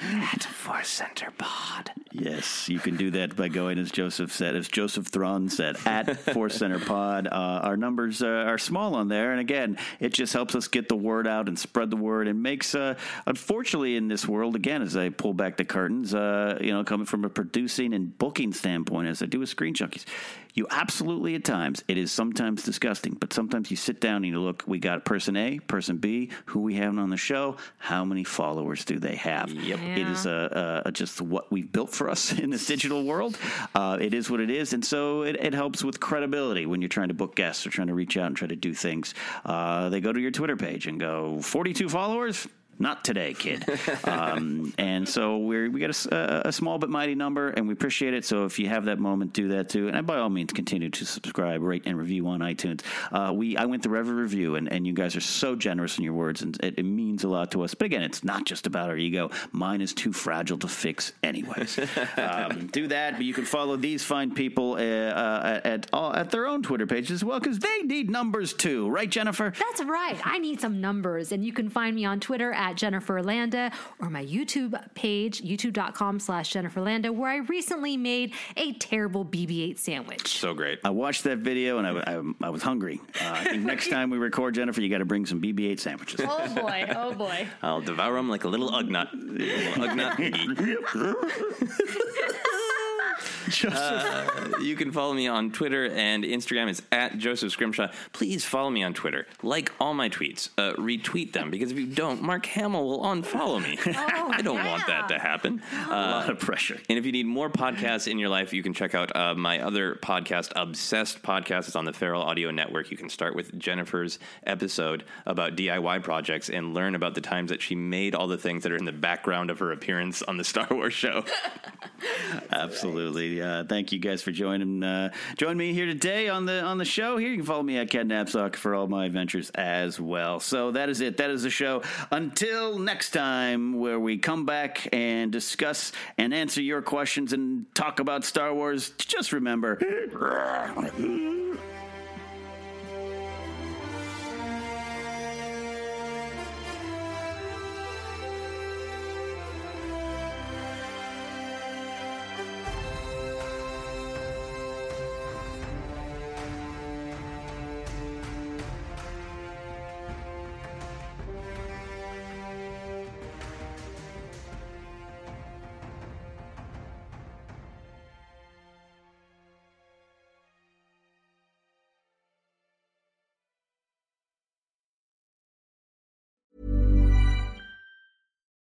S7: at Force Center Pod."
S6: Yes, you can do that by going, as Joseph said, as Joseph Thrawn said, at Force Center Pod. Uh, our numbers uh, are small on there, and again, it just helps us get the word out and spread the word, and makes. Uh, unfortunately, in this world, again, as I pull back the curtains, uh, you know, coming from a producing and booking standpoint, as I do with Screen Junkies, you absolutely at times it is sometimes disgusting, but sometimes you sit down and you look. We got person A, person B, who we have on the show. How many followers do they have?
S7: Yep.
S6: It is uh, uh, just what we've built for us in this digital world. Uh, it is what it is, and so it, it helps with credibility when you're trying to book guests or trying to reach out and try to do things. Uh, they go to your Twitter page and go, 42 followers. Not today, kid. um, and so we're, we got a a, small but mighty number, and we appreciate it. So if you have that moment, do that too. And by all means, continue to subscribe, rate, and review on iTunes. Uh, we I went through every review, and, and you guys are so generous in your words, and it, it means a lot to us. But again, it's not just about our ego. Mine is too fragile to fix, anyways. um, do that, but you can follow these fine people uh, uh, at at their own Twitter pages as well, because they need numbers too, right, Jennifer?
S8: That's right. I need some numbers. And you can find me on Twitter at Jennifer Landa or my YouTube page, youtube.com slash Jennifer Landa, where I recently made a terrible BB 8 sandwich.
S7: So great.
S6: I watched that video and I, I, I was hungry. Uh, I think next time we record, Jennifer, you got to bring some BB-8 sandwiches.
S8: Oh boy, oh boy.
S7: I'll devour them like a little Ugnaught. Little Ugnaught piggy. Uh, you can follow me on Twitter and Instagram. It's at Joseph Scrimshaw. Please follow me on Twitter. Like all my tweets. Uh, retweet them because if you don't, Mark Hamill will unfollow me. I don't want that to happen.
S6: A lot of pressure.
S7: And if you need more podcasts in your life, you can check out uh, my other podcast, Obsessed Podcast. It's on the Feral Audio Network. You can start with Jennifer's episode about DIY projects and learn about the times that she made all the things that are in the background of her appearance on the Star Wars show.
S6: Absolutely. Uh, thank you guys for joining uh, join me here today on the on the show. Here you can follow me at Ken Napzok for all my adventures as well. So that is it. That is the show. Until next time, where we come back and discuss and answer your questions and talk about Star Wars. Just remember.